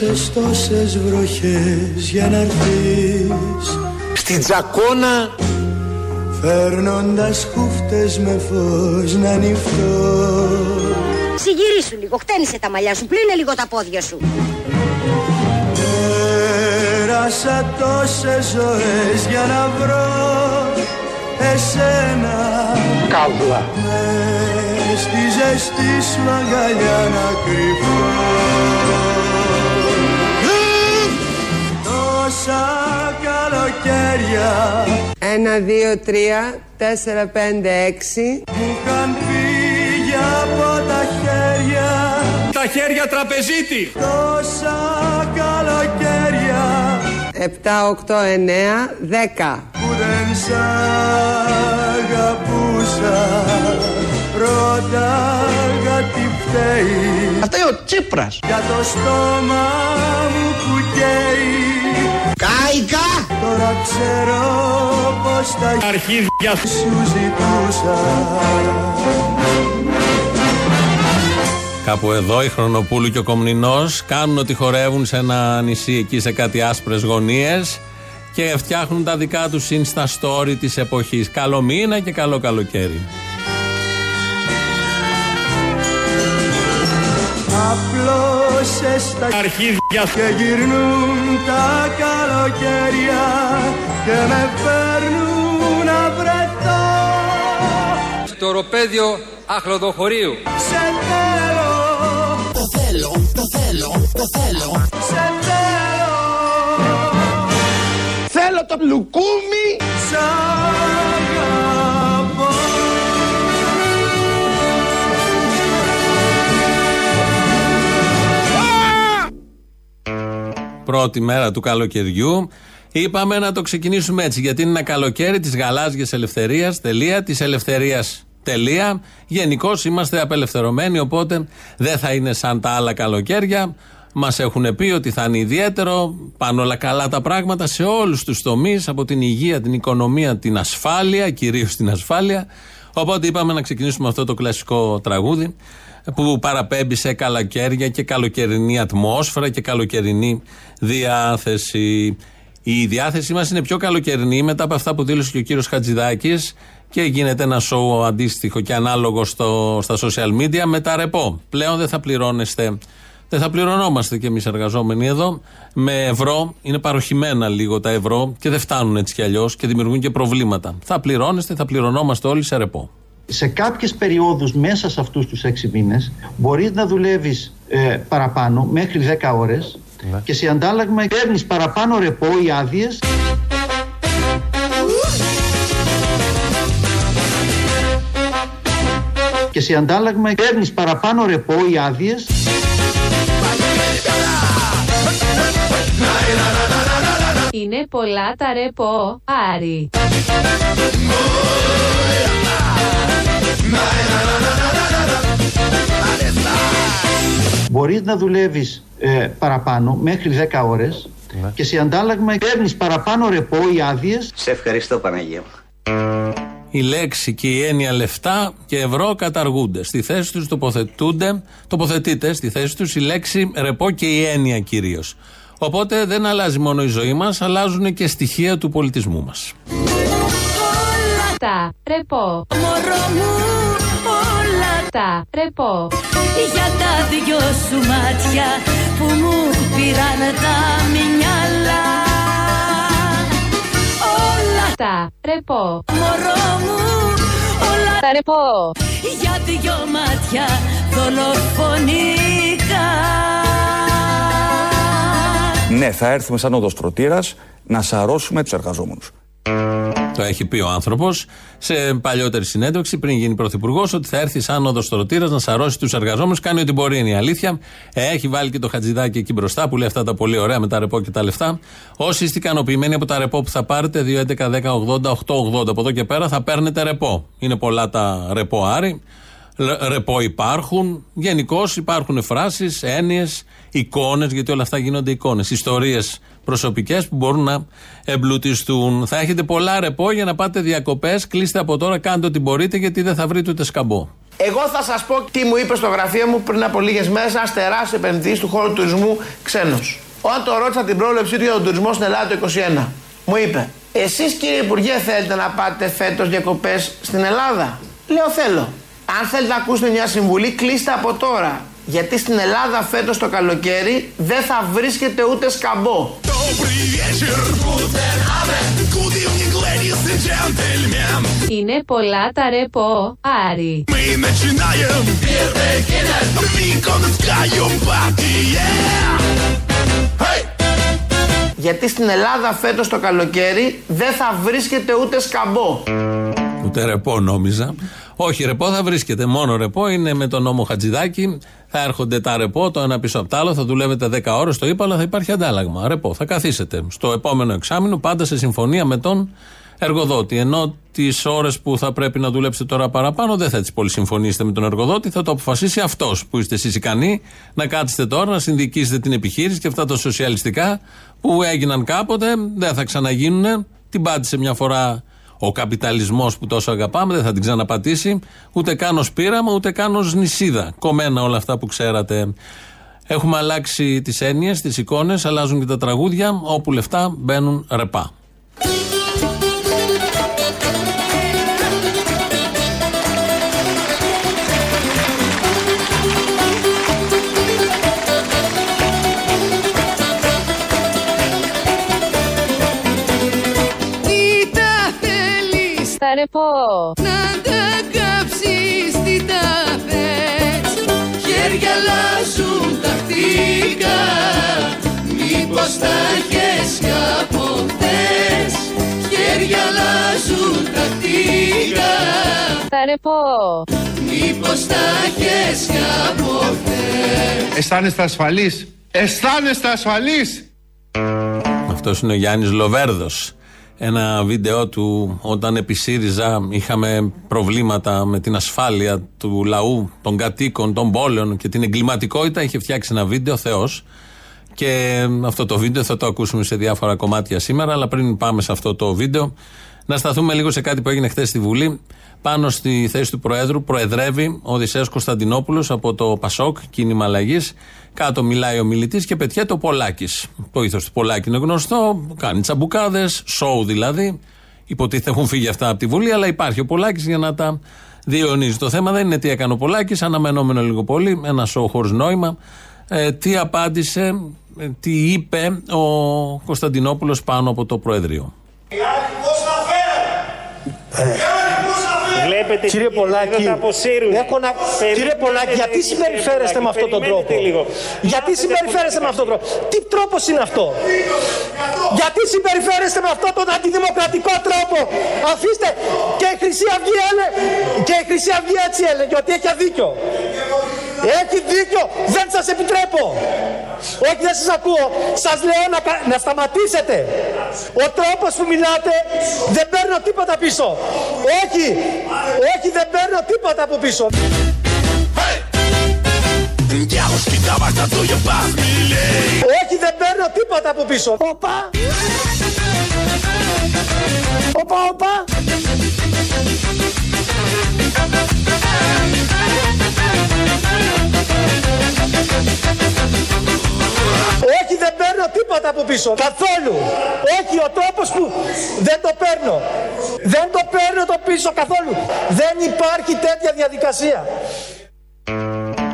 Πέρασες τόσες βροχές για να έρθεις. Στην τζακόνα Φέρνοντας χούφτες με φως να νυχτώ Συγυρίσου λίγο, χτένισε τα μαλλιά σου, πλύνε λίγο τα πόδια σου. Πέρασα τόσες ζωές για να βρω εσένα. Καύλα. Μες στη ζεστή σου αγκαλιά να κρυφώ καλοκαίρια Ένα, δύο, τρία, τέσσερα, πέντε, έξι. μου είχαν φύγει από τα χέρια. Τα χέρια τραπεζίτη. Τόσα καλοκαίρια. Επτά, οκτώ, εννέα, δέκα. που δεν σ' αγαπούσα. Ρώταγα τι φταίει. Αυτά είναι ο Τσίπρας. Για το στόμα μου που καίει Κάικα Τώρα ξέρω πως τα Αρχίδια. σου ζητούσα Κάπου εδώ οι Χρονοπούλου και ο Κομνηνός κάνουν ότι χορεύουν σε ένα νησί εκεί σε κάτι άσπρες γωνίες και φτιάχνουν τα δικά τους insta story της εποχής. Καλό μήνα και καλό καλοκαίρι. Απλώσες τα Αρχίδια. και γυρνούν τα καλοκαίρια και με φέρνουν να βρεθώ στο οροπέδιο Αχλοδοχωρίου. Σε θέλω. Το θέλω, το θέλω, το θέλω. Σε θέλω. Θέλω το λουκούμι Σ' Πρώτη μέρα του καλοκαιριού. Είπαμε να το ξεκινήσουμε έτσι, γιατί είναι ένα καλοκαίρι της γαλάζιας ελευθερίας. Τελεία. Της ελευθερίας. Τελεία. Γενικώς είμαστε απελευθερωμένοι, οπότε δεν θα είναι σαν τα άλλα καλοκαίρια. Μας έχουν πει ότι θα είναι ιδιαίτερο, πάνε όλα καλά τα πράγματα σε όλους τους τομείς, από την υγεία, την οικονομία, την ασφάλεια, κυρίως την ασφάλεια. Οπότε είπαμε να ξεκινήσουμε αυτό το κλασικό τραγούδι που παραπέμπει σε καλοκαίρια και καλοκαιρινή ατμόσφαιρα και καλοκαιρινή διάθεση. Η διάθεσή μας είναι πιο καλοκαιρινή μετά από αυτά που δήλωσε και ο κύριος Χατζηδάκης και γίνεται ένα σοου αντίστοιχο και ανάλογο στο, στα social media με τα ρεπό. Πλέον δεν θα πληρώνεστε, δεν θα πληρωνόμαστε κι εμείς εργαζόμενοι εδώ με ευρώ. Είναι παροχημένα λίγο τα ευρώ και δεν φτάνουν έτσι κι αλλιώς και δημιουργούν και προβλήματα. Θα πληρώνεστε, θα πληρωνόμαστε όλοι σε ρεπό. Σε κάποιες περιόδους μέσα σε αυτούς τους έξι μήνες μπορείς να δουλεύεις ε, παραπάνω μέχρι 10 ώρες και σε αντάλλαγμα παίρνεις παραπάνω ρεπό ή άδειες. Και σε αντάλλαγμα παίρνεις παραπάνω ρεπό ή άδειες. Είναι πολλά τα ρεπό, Άρη. Μπορείς να δουλεύεις ε, παραπάνω μέχρι 10 ώρες και σε αντάλλαγμα παίρνεις παραπάνω ρεπό ή άδειες. Σε ευχαριστώ Παναγία μου. Η λέξη και η έννοια λεφτά και ευρώ καταργούνται. Στη θέση τους τοποθετούνται, τοποθετείται στη θέση τους η λέξη ρεπό και η έννοια κυρίως. Οπότε δεν αλλάζει μόνο η ζωή μας, αλλάζουν και στοιχεία του πολιτισμού μας. Τα ρεπό. Μωρό μου όλα Τα ρεπό. για τα δυο σου μάτια που μου πήραν τα μυαλά Όλα Τα ρεπό. μωρό μου όλα Τα ρεπό. για δυο μάτια δολοφονικά Ναι, θα έρθουμε σαν οδοστρωτήρας να σαρώσουμε τους εργαζόμενους. Το έχει πει ο άνθρωπος σε παλιότερη συνέντευξη πριν γίνει πρωθυπουργός ότι θα έρθει σαν οδοστρωτήρα να σαρώσει τους εργαζόμενους. Κάνει ό,τι μπορεί, είναι η αλήθεια. Έχει βάλει και το χατζηδάκι εκεί μπροστά που λέει αυτά τα πολύ ωραία με τα ρεπό και τα λεφτά. Όσοι είστε ικανοποιημένοι από τα ρεπό που θα πάρετε, 2, 11, 10, 80, 8, 80. Από εδώ και πέρα θα παίρνετε ρεπό. Είναι πολλά τα ρεπό άρι. Λ- Ρεπό υπάρχουν. Γενικώς υπάρχουν φράσεις, έννοιες, εικόνες, γιατί όλα αυτά γίνονται εικόνες. Ιστορίες προσωπικές που μπορούν να εμπλουτιστούν. Θα έχετε πολλά ρεπό για να πάτε διακοπές. Κλείστε από τώρα, κάντε ό,τι μπορείτε, γιατί δεν θα βρείτε ούτε σκαμπό. Εγώ θα σας πω τι μου είπε στο γραφείο μου πριν από λίγες μέρες ένας τεράστιος επενδυτής του χώρου του τουρισμού ξένος. Όταν το ρώτησα την πρόβλεψή του για τον τουρισμό στην Ελλάδα το 2021, μου είπε, Εσείς κύριε Υπουργέ θέλετε να πάτε φέτος διακοπές στην Ελλάδα; Λέω θέλω. Αν θέλετε να ακούσετε μια συμβουλή, κλείστε από τώρα. Γιατί στην Ελλάδα φέτος το καλοκαίρι δεν θα βρίσκεται ούτε σκαμπό. Είναι πολλά τα ρεπό, Άρη. Γιατί στην Ελλάδα φέτος το καλοκαίρι δεν θα βρίσκεται ούτε σκαμπό. Ούτε ρεπό νόμιζα. Όχι, ρεπό θα βρίσκεται. Μόνο ρεπό είναι με τον νόμο Χατζηδάκη. Θα έρχονται τα ρεπό το ένα πίσω από το άλλο. Θα δουλεύετε 10 ώρες, το είπα, αλλά θα υπάρχει αντάλλαγμα. Ρεπό. Θα καθίσετε στο επόμενο εξάμεινο πάντα σε συμφωνία με τον εργοδότη. Ενώ τις ώρες που θα πρέπει να δουλέψετε τώρα παραπάνω δεν θα τι πολύ συμφωνήσετε με τον εργοδότη, θα το αποφασίσει αυτός που είστε εσείς ικανοί να κάτσετε τώρα, να συνδικήσετε την επιχείρηση και αυτά τα σοσιαλιστικά που έγιναν κάποτε δεν θα ξαναγίνουν. Την πάτησε μια φορά ο καπιταλισμός που τόσο αγαπάμε, δεν θα την ξαναπατήσει. Ούτε καν ως πείραμα, ούτε καν ως νησίδα. Κομμένα όλα αυτά που ξέρατε. Έχουμε αλλάξει τις έννοιες, τις εικόνες, αλλάζουν και τα τραγούδια. Όπου λεφτά μπαίνουν ρεπά. Θέλεις Τα ρεπό. να τα κάψεις τι τα θες Χέρια αλλάζουν τακτικά Μήπως τα έχεις κι από χθες Χέρια αλλάζουν τακτικά Τα ρεπό. Μήπως τα έχεις κι από χθες Αισθάνεστε ασφαλείς. Αισθάνεστε ασφαλείς. Αυτός είναι ο Γιάννης Λοβέρδος. Ένα βίντεο του όταν επί ΣΥΡΙΖΑ είχαμε προβλήματα με την ασφάλεια του λαού, των κατοίκων, των πόλεων και την εγκληματικότητα. Είχε φτιάξει ένα βίντεο, Θεός. Και αυτό το βίντεο θα το ακούσουμε σε διάφορα κομμάτια σήμερα. Αλλά πριν πάμε σε αυτό το βίντεο, να σταθούμε λίγο σε κάτι που έγινε χθες στη Βουλή. Πάνω στη θέση του Προέδρου προεδρεύει ο Οδυσσέας Κωνσταντινόπουλος από το Πασόκ, κίνημα αλλαγής. Κάτω μιλάει ο μιλητής και πετιέται ο Πολάκης. Το ήθος του Πολάκη είναι γνωστό, κάνει τσαμπουκάδες, σοου δηλαδή. Υποτίθεται έχουν φύγει αυτά από τη Βουλή, αλλά υπάρχει ο Πολάκης για να τα διαιωνίζει. Το θέμα δεν είναι τι έκανε ο Πολάκης, αναμενόμενο λίγο πολύ, ένα σοου χωρίς νόημα. Ε, τι απάντησε, ε, τι είπε ο Κωνσταντινόπουλος πάνω από το Προεδρείο. Βλέπετε Κύριε Πολάκη, έχω να... κύριε Πολάκη, γιατί συμπεριφέρεστε με αυτόν τον τρόπο; Γιατί συμπεριφέρεστε με αυτόν τον τρόπο; Τι τρόπος είναι αυτό; Γιατί συμπεριφέρεστε με αυτόν τον αντιδημοκρατικό τρόπο; Αφήστε και η Χρυσή Αυγή έλεγε, και η Χρυσή Αυγή έτσι έλεγε ότι έχει αδίκιο. Έχει δίκιο, δεν σας επιτρέπω. Όχι, δεν σας ακούω. Σας λέω να, κα- να σταματήσετε. Ο τρόπος που μιλάτε δεν παίρνω τίποτα πίσω. Όχι, όχι, δεν παίρνω τίποτα από πίσω. Όχι, δεν παίρνω τίποτα από πίσω. Οπα. Οπα, οπα. Δεν παίρνω τίποτα από πίσω. Καθόλου. Όχι, ο τρόπος που δεν το παίρνω. Δεν το παίρνω το πίσω καθόλου. Δεν υπάρχει τέτοια διαδικασία.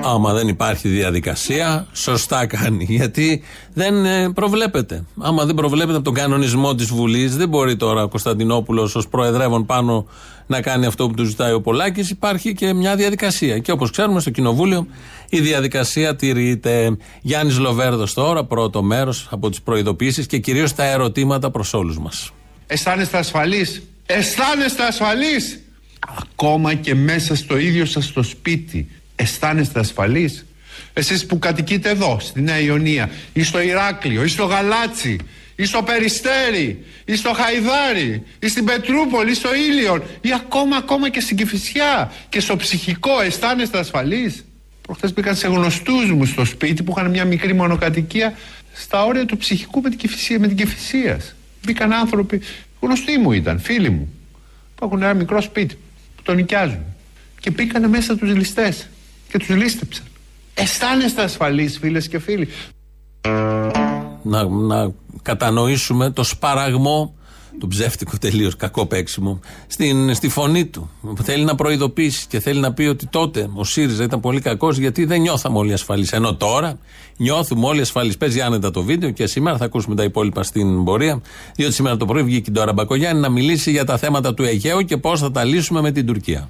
Άμα δεν υπάρχει διαδικασία, σωστά κάνει. Γιατί δεν ε, προβλέπεται. Άμα δεν προβλέπεται από τον κανονισμό της Βουλής, δεν μπορεί τώρα ο Κωνσταντινόπουλος ως προεδρεύον πάνω να κάνει αυτό που του ζητάει ο Πολάκης. Υπάρχει και μια διαδικασία. Και όπως ξέρουμε, στο Κοινοβούλιο η διαδικασία τηρείται. Γιάννης Λοβέρδος τώρα, πρώτο μέρος από τις προειδοποιήσεις και κυρίως τα ερωτήματα προς όλους μας. Αισθάνεστε ασφαλείς; Αισθάνεστε ασφαλείς; Ακόμα και μέσα στο ίδιο σας το σπίτι. Αισθάνεστε ασφαλείς; Εσείς που κατοικείτε εδώ, στη Νέα Ιωνία, ή στο Ηράκλειο, ή στο Γαλάτσι, ή στο Περιστέρι, ή στο Χαϊδάρι, ή στην Πετρούπολη, ή στο Ήλιον, ή ακόμα, ακόμα και στην Κηφισιά και στο ψυχικό. Αισθάνεστε ασφαλείς; Προχθές μπήκαν σε γνωστούς μου στο σπίτι που είχαν μια μικρή μονοκατοικία στα όρια του ψυχικού με την Κηφισία. Με την Κηφισίας. Μπήκαν άνθρωποι, γνωστοί μου ήταν, φίλοι μου, που έχουν ένα μικρό σπίτι, που το νοικιάζουν. και μπήκανε μέσα τους ληστές και τους λίστεψαν. Αισθάνεστε ασφαλείς φίλες και φίλοι. Να, να κατανοήσουμε το σπαραγμό του ψεύτικου τελείως κακό παίξιμο στην, στη φωνή του. Θέλει να προειδοποιήσει και θέλει να πει ότι τότε ο ΣΥΡΙΖΑ ήταν πολύ κακός γιατί δεν νιώθαμε όλοι ασφαλείς. Ενώ τώρα νιώθουμε όλοι ασφαλείς. Παίζει άνετα το βίντεο και σήμερα θα ακούσουμε τα υπόλοιπα στην πορεία. Διότι σήμερα το πρωί βγήκε τώρα Μπακογιάννη να μιλήσει για τα θέματα του Αιγαίου και πώς θα τα λύσουμε με την Τουρκία.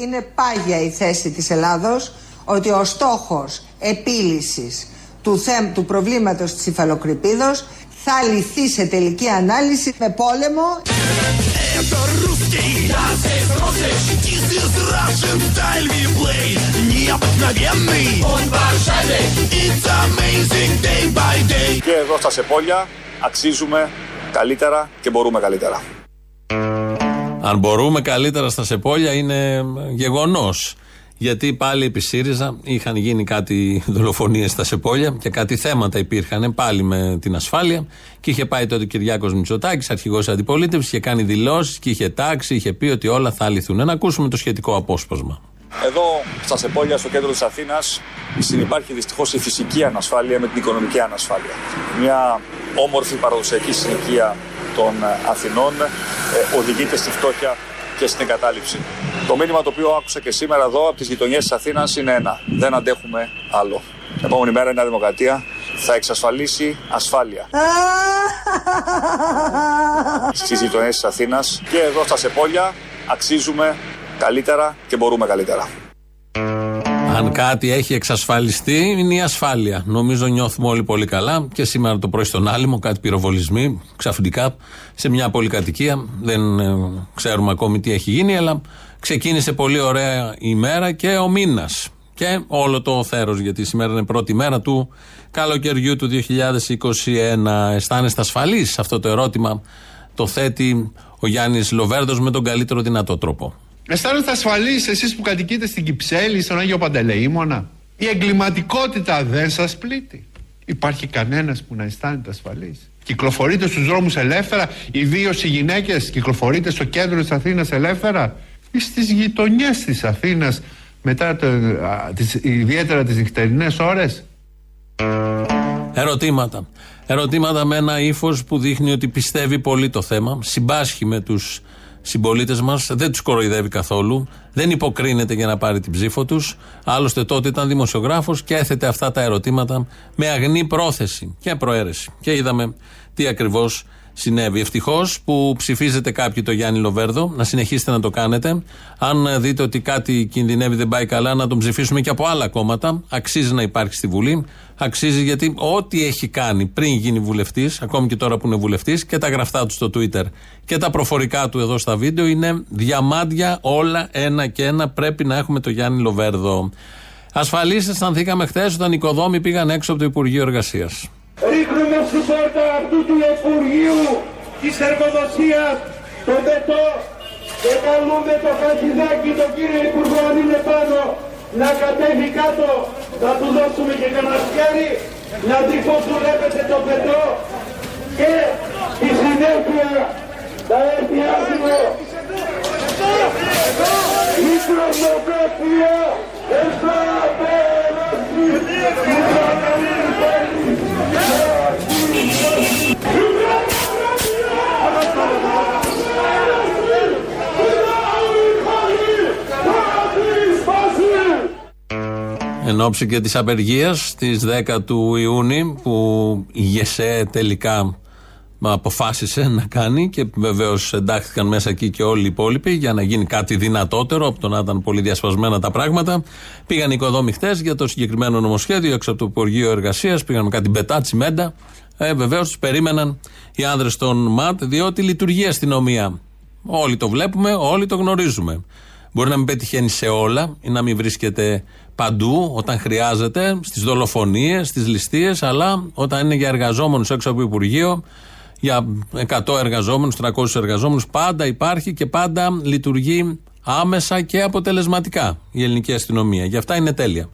Είναι πάγια η θέση της Ελλάδος ότι ο στόχος επίλυσης του, θέμ, του προβλήματος της υφαλοκρηπίδος θα λυθεί σε τελική ανάλυση με πόλεμο. Και εδώ στα Σεπόλια αξίζουμε καλύτερα και μπορούμε καλύτερα. Αν μπορούμε καλύτερα στα Σεπόλια είναι γεγονός. Γιατί πάλι επί ΣΥΡΙΖΑ είχαν γίνει κάτι δολοφονίες στα Σεπόλια και κάτι θέματα υπήρχαν πάλι με την ασφάλεια. Και είχε πάει τότε ο Κυριάκος Μητσοτάκης, αρχηγός αντιπολίτευσης, είχε κάνει δηλώσεις και είχε τάξει, είχε πει ότι όλα θα λυθούν. Να ακούσουμε το σχετικό απόσπασμα. Εδώ στα Σεπόλια, στο κέντρο της Αθήνας, συνεπάρχει δυστυχώς η φυσική ανασφάλεια με την οικονομική ανασφάλεια. Μια όμορφη παραδοσιακή συνοικία των ε, Αθηνών ε, οδηγείται στη φτώχεια και στην εγκατάλειψη. Το μήνυμα το οποίο άκουσα και σήμερα εδώ από τις γειτονιές της Αθήνας είναι ένα. Δεν αντέχουμε άλλο. Την επόμενη μέρα η Νέα Δημοκρατία θα εξασφαλίσει ασφάλεια στις γειτονιές της Αθήνας και εδώ στα Σεπόλια αξίζουμε καλύτερα και μπορούμε καλύτερα. Αν κάτι έχει εξασφαλιστεί είναι η ασφάλεια. Νομίζω νιώθουμε όλοι πολύ καλά και σήμερα το πρωί στον Άλυμο κάτι πυροβολισμοί ξαφνικά σε μια πολυκατοικία. Δεν ε, ξέρουμε ακόμη τι έχει γίνει, αλλά ξεκίνησε πολύ ωραία η μέρα και ο μήνας. Και όλο το θέρος γιατί σήμερα είναι πρώτη μέρα του καλοκαιριού του 2021. Αισθάνεστε ασφαλείς; Αυτό το ερώτημα το θέτει ο Γιάννης Λοβέρδος με τον καλύτερο δυνατό τρόπο. Αισθάνεστε ασφαλείς εσείς που κατοικείτε στην Κυψέλη, στον Άγιο Παντελεήμονα. Η εγκληματικότητα δεν σας πλήττει. Υπάρχει κανένας που να αισθάνεται ασφαλής. Κυκλοφορείτε στους δρόμους ελεύθερα, ιδίως οι γυναίκες, κυκλοφορείτε στο κέντρο της Αθήνας ελεύθερα ή στις γειτονιές της Αθήνας μετά το, α, τις, ιδιαίτερα τις νυχτερινές ώρες; Ερωτήματα. Ερωτήματα με ένα ύφος που δείχνει ότι πιστεύει πολύ το θέμα, συμπάσχει με τους συμπολίτες μας, δεν τους κοροϊδεύει καθόλου, δεν υποκρίνεται για να πάρει την ψήφο τους. Άλλωστε τότε ήταν δημοσιογράφος και έθετε αυτά τα ερωτήματα με αγνή πρόθεση και προαίρεση. Και είδαμε τι ακριβώς συνέβη. Ευτυχώς που ψηφίζετε κάποιοι το Γιάννη Λοβέρδο, να συνεχίσετε να το κάνετε. Αν δείτε ότι κάτι κινδυνεύει, δεν πάει καλά, να τον ψηφίσουμε και από άλλα κόμματα. Αξίζει να υπάρχει στη Βουλή. Αξίζει γιατί ό,τι έχει κάνει πριν γίνει βουλευτής, ακόμη και τώρα που είναι βουλευτής, και τα γραφτά του στο Twitter και τα προφορικά του εδώ στα βίντεο είναι διαμάντια όλα ένα και ένα. Πρέπει να έχουμε το Γιάννη Λοβέρδο. Ασφαλείς αισθανθήκαμε χθες όταν οι οικοδόμοι πήγαν έξω από το Υπουργείο Εργασίας. Ρίχνουμε στην πόρτα αυτού του Υπουργείου της Εργοδοσίας το πετό και καλούμε το Χατζηδάκι, τον κύριο Υπουργό αν είναι πάνω, να κατέβει κάτω, να του δώσουμε και κανένα σκέρι, να τριφοσουλεύεται το πετό και στη συνέχεια θα έρθει άσυλο. Η τρομοκρατία δεν θα περάσει, η Εν ώψη και της απεργίας τη 10 του Ιούνιου που η ΓΕΣΕ τελικά αποφάσισε να κάνει και βεβαίως εντάχθηκαν μέσα εκεί και όλοι οι υπόλοιποι για να γίνει κάτι δυνατότερο από το να ήταν πολύ διασπασμένα τα πράγματα. Πήγαν οι οικοδόμοι χτες για το συγκεκριμένο νομοσχέδιο έξω από το Υπουργείο Εργασίας, πήγαν με κάτι μπετά τσιμέντα. Ε, βεβαίως τους περίμεναν οι άνδρες των ΜΑΤ, διότι λειτουργεί η αστυνομία. Όλοι το βλέπουμε, όλοι το γνωρίζουμε. Μπορεί να μην πετυχαίνει σε όλα ή να μην βρίσκεται παντού όταν χρειάζεται, στις δολοφονίες, στις ληστείες, αλλά όταν είναι για εργαζόμενους έξω από Υπουργείο, για 100 εργαζόμενους, 300 εργαζόμενους, πάντα υπάρχει και πάντα λειτουργεί άμεσα και αποτελεσματικά η ελληνική αστυνομία. Γι' αυτά είναι τέλεια.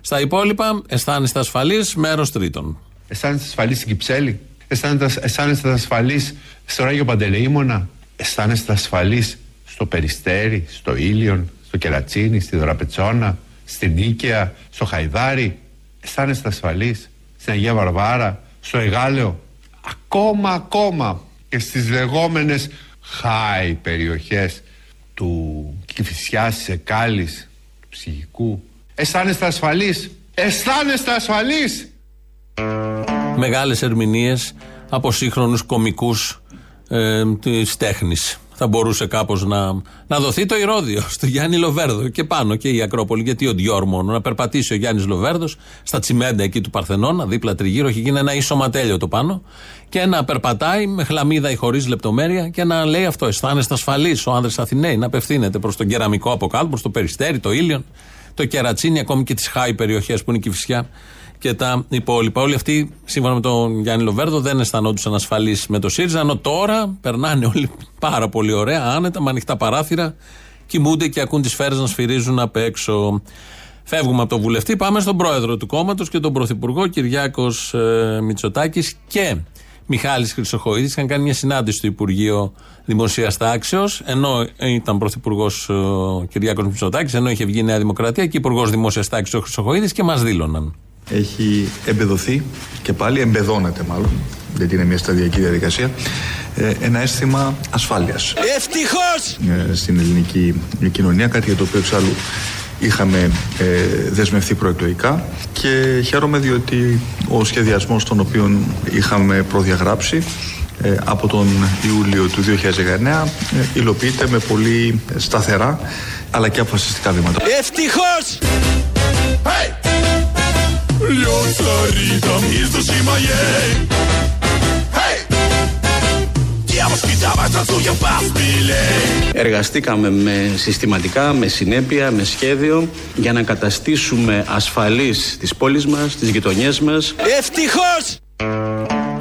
Στα υπόλοιπα, αισθάνεστε ασφαλείς, μέρος τρίτον. Αισθάνεστε ασφαλείς στην Κυψέλη, αισθάνεστε, αισθάνεστε ασφαλείς στο Ράγιο Παντελεήμονα, αισθάνεστε ασφαλείς στο Περιστέρι, στο Ήλιον, στο στο Κερατσίνι, στη Δραπετσόνα, στην Νίκαια, στο Χαϊδάρι; Αισθάνεστε ασφαλείς; Στην Αγία Βαρβάρα, στο Εγάλεο; Ακόμα, ακόμα και στις λεγόμενες χάι περιοχές του Κηφισιάς, της Εκάλης, του Ψυχικού. Αισθάνεστε ασφαλείς. Αισθάνεστε ασφαλείς. Μεγάλες ερμηνείες από σύγχρονους κομικούς ε, της τέχνης. Θα μπορούσε κάπως να, να δοθεί το ηρώδιο στο Γιάννη Λοβέρδο και πάνω και η Ακρόπολη. Γιατί ο Ντιόρ μόνο να περπατήσει ο Γιάννης Λοβέρδος στα τσιμέντα εκεί του Παρθενώνα, δίπλα τριγύρω, έχει γίνει ένα ισοματέλειο το πάνω και να περπατάει με χλαμίδα ή χωρίς λεπτομέρεια και να λέει αυτό. Αισθάνεστε ασφαλή ο άνδρες Αθηναίοι να απευθύνεται προς τον κεραμικό από κάτω, προ το περιστέρι, το ήλιον, το κερατσίνι, ακόμη και τις χάι περιοχές που είναι η Κυφσιά και τα υπόλοιπα. Όλοι αυτοί, σύμφωνα με τον Γιάννη Λοβέρδο, δεν αισθανόντουσαν ασφαλείς με το ΣΥΡΙΖΑ, ενώ τώρα περνάνε όλοι πάρα πολύ ωραία, άνετα, με ανοιχτά παράθυρα, κοιμούνται και ακούν τις σφαίρες να σφυρίζουν απ' έξω. Φεύγουμε από τον βουλευτή, πάμε στον πρόεδρο του κόμματος και τον πρωθυπουργό Κυριάκος ε, Μητσοτάκης και Μιχάλης Χρυσοχοίδης είχαν κάνει μια συνάντηση στο Υπουργείο Δημοσίας Τάξεως, ενώ ήταν πρωθυπουργός ο Κυριάκος Μητσοτάκης, ενώ είχε βγει η Νέα Δημοκρατία και υπουργός Δημόσιας Τάξης ο Χρυσοχοίδης και μας δήλωναν. Έχει εμπεδοθεί και πάλι εμπεδώνεται μάλλον, γιατί είναι μια σταδιακή διαδικασία, ε, ένα αίσθημα ασφάλειας. Ευτυχώς! Ε, στην ελληνική κοινωνία, κάτι για το οποίο εξάλλου είχαμε ε, δεσμευτεί προεκλογικά και χαίρομαι διότι ο σχεδιασμός τον οποίο είχαμε προδιαγράψει ε, από τον Ιούλιο του 2019 ε, υλοποιείται με πολύ σταθερά αλλά και αποφασιστικά βήματα. Ευτυχώς! Λιώσαριδα στο Σιμαγέ Εργαστήκαμε με συστηματικά, με συνέπεια, με σχέδιο για να καταστήσουμε ασφαλείς τις πόλεις μας, τις γειτονιές μας. Ευτυχώς!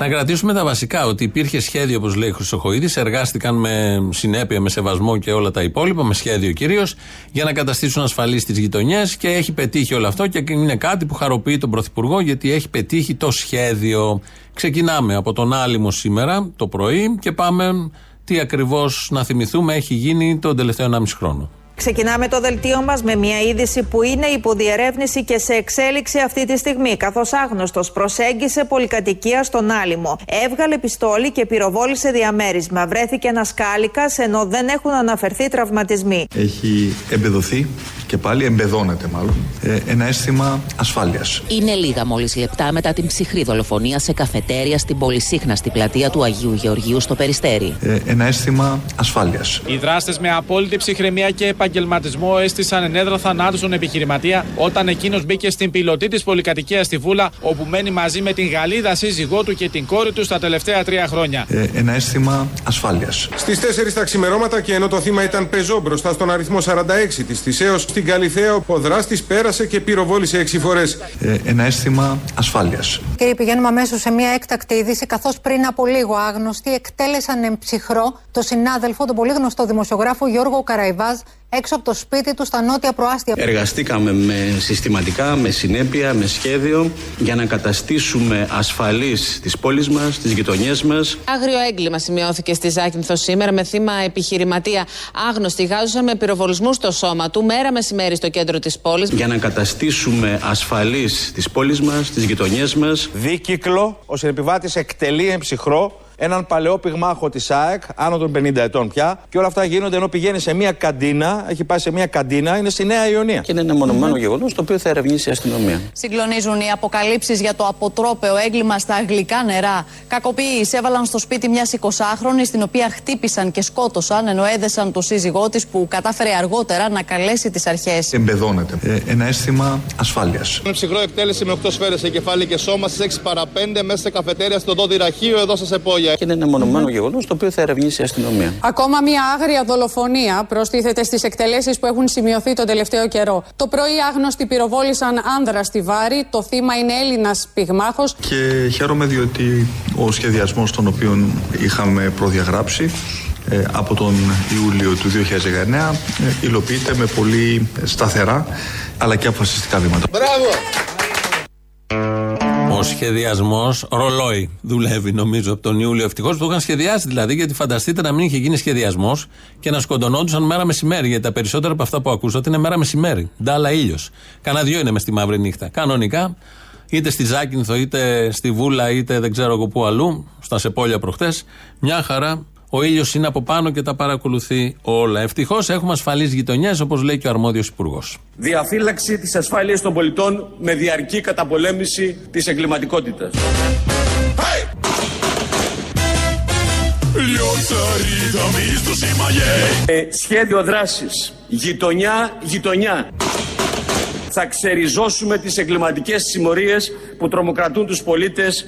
Να κρατήσουμε τα βασικά, ότι υπήρχε σχέδιο, όπως λέει ο Χρυσοχοίδης, εργάστηκαν με συνέπεια, με σεβασμό και όλα τα υπόλοιπα, με σχέδιο κυρίως, για να καταστήσουν ασφαλείς τις γειτονιές και έχει πετύχει όλο αυτό και είναι κάτι που χαροποιεί τον Πρωθυπουργό γιατί έχει πετύχει το σχέδιο. Ξεκινάμε από τον Άλυμο σήμερα το πρωί και πάμε τι ακριβώς να θυμηθούμε έχει γίνει τον τελευταίο 1,5 χρόνο. Ξεκινάμε το δελτίο μας με μια είδηση που είναι υποδιερεύνηση και σε εξέλιξη αυτή τη στιγμή, καθώς άγνωστος προσέγγισε πολυκατοικία στον Άλυμο. Έβγαλε πιστόλι και πυροβόλησε διαμέρισμα. Βρέθηκε ένας κάλικας ενώ δεν έχουν αναφερθεί τραυματισμοί. Έχει εμπεδοθεί και πάλι εμπεδώνεται μάλλον ε, ένα αίσθημα ασφάλειας. Είναι λίγα μόλις λεπτά μετά την ψυχρή δολοφονία σε καφετέρια στην πολυσύχναστη πλατεία του Αγίου Γεωργίου στο Περιστέρι. Ε, ένα αίσθημα ασφάλειας. Οι δράστες με απόλυτη ψυχραιμία και επαγγελματισμό έστησαν ενέδρα θανάτου στον επιχειρηματία όταν εκείνος μπήκε στην πιλωτή της πολυκατοικίας στη Βούλα, όπου μένει μαζί με την Γαλλίδα σύζυγό του και την κόρη τους στα τελευταία τρία χρόνια. Ε, ένα αίσθημα ασφάλειας. Στις 4 τα ξημερώματα και ενώ το θύμα ήταν πεζό μπροστά στον αριθμό 46 της Θησέω, στην Καλυθέα ο δράστη πέρασε και πυροβόλησε 6 φορές. Ε, ένα αίσθημα ασφάλειας. Κύριε, πηγαίνουμε αμέσως σε μια έκτακτη είδηση, καθώς πριν από λίγο άγνωστοι εκτέλεσαν εν ψυχρό το συνάδελφο, τον πολύ γνωστό δημοσιογράφο Γιώργο Καραϊβάζ, έξω από το σπίτι του στα νότια προάστια. Εργαστήκαμε με συστηματικά, με συνέπεια, με σχέδιο για να καταστήσουμε ασφαλείς τις πόλεις μας, τις γειτονιές μας. Άγριο έγκλημα σημειώθηκε στη Ζάκυνθο σήμερα με θύμα επιχειρηματία. Άγνωστοι γάζουσαν με πυροβολισμούς στο σώμα του μέρα μεσημέρι στο κέντρο της πόλης. Για να καταστήσουμε ασφαλείς τις πόλεις μας, τις γειτονιές μας. Δίκυκλο, ο συνεπιβάτης εκτελεί εμψυχρό έναν παλαιό πυγμάχο της ΑΕΚ, άνω των 50 ετών πια. Και όλα αυτά γίνονται ενώ πηγαίνει σε μια καντίνα, έχει πάει σε μια καντίνα, είναι στη Νέα Ιωνία. Και είναι ένα μονομένο γεγονός το οποίο θα ερευνήσει η αστυνομία. Συγκλονίζουν οι αποκαλύψεις για το αποτρόπαιο έγκλημα στα αγγλικά νερά. Κακοποιοί έβαλαν στο σπίτι μιας 20χρονη, στην οποία χτύπησαν και σκότωσαν, ενώ έδεσαν το σύζυγό της που κατάφερε αργότερα να καλέσει τις αρχές. Εμπεδώνεται ε, ένα αίσθημα ασφάλειας. Με ψυχρό εκτέλεση με 8 σφαίρες σε κεφάλι και σώμα στις 6 παρα 5 μέσα σε καφετέρια στο Δόδη εδώ σας επόγεια. Και είναι ένα μονομένο γεγονός το οποίο θα ερευνήσει η αστυνομία. Ακόμα μια άγρια δολοφονία προστίθεται στις εκτελέσεις που έχουν σημειωθεί τον τελευταίο καιρό. Το πρωί άγνωστοι πυροβόλησαν άνδρα στη Βάρη. Το θύμα είναι Έλληνας πυγμάχος. Και χαίρομαι διότι ο σχεδιασμός τον οποίο είχαμε προδιαγράψει ε, από τον Ιούλιο του 2019 ε, υλοποιείται με πολύ σταθερά αλλά και αποφασιστικά βήματα. Μπράβο! Σχεδιασμός, ρολόι δουλεύει νομίζω από τον Ιούλιο. Ευτυχώς το είχαν σχεδιάσει δηλαδή, γιατί φανταστείτε να μην είχε γίνει σχεδιασμός και να σκοτωνόντουσαν μέρα μεσημέρι. Γιατί τα περισσότερα από αυτά που ακούσατε είναι μέρα μεσημέρι. Ντάλα ήλιος. Κανα δυο είναι μες στη μαύρη νύχτα. Κανονικά, είτε στη Ζάκυνθο, είτε στη Βούλα, είτε δεν ξέρω εγώ πού αλλού, στα Σεπόλια προχτές, μια χαρά ο ήλιος είναι από πάνω και τα παρακολουθεί όλα. Ευτυχώς έχουμε ασφαλείς γειτονιές, όπως λέει και ο αρμόδιος υπουργός. Διαφύλαξη της ασφάλειας των πολιτών με διαρκή καταπολέμηση της εγκληματικότητας. Ε, σχέδιο δράσης. Γειτονιά, γειτονιά. Θα ξεριζώσουμε τις εγκληματικές συμμορίες που τρομοκρατούν τους πολίτες.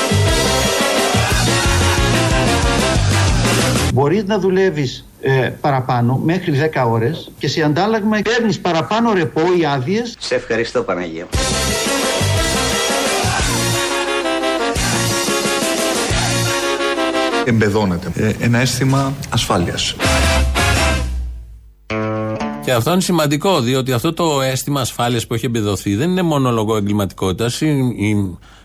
Μπορείς να δουλεύεις ε, παραπάνω μέχρι 10 ώρες και σε αντάλλαγμα παίρνεις παραπάνω ρεπό ή άδειες. Σε ευχαριστώ Παναγία. Εμπεδώνεται ε, ένα αίσθημα ασφάλειας. Και αυτό είναι σημαντικό, διότι αυτό το αίσθημα ασφάλειας που έχει εμπεδοθεί δεν είναι μόνο λόγω εγκληματικότητας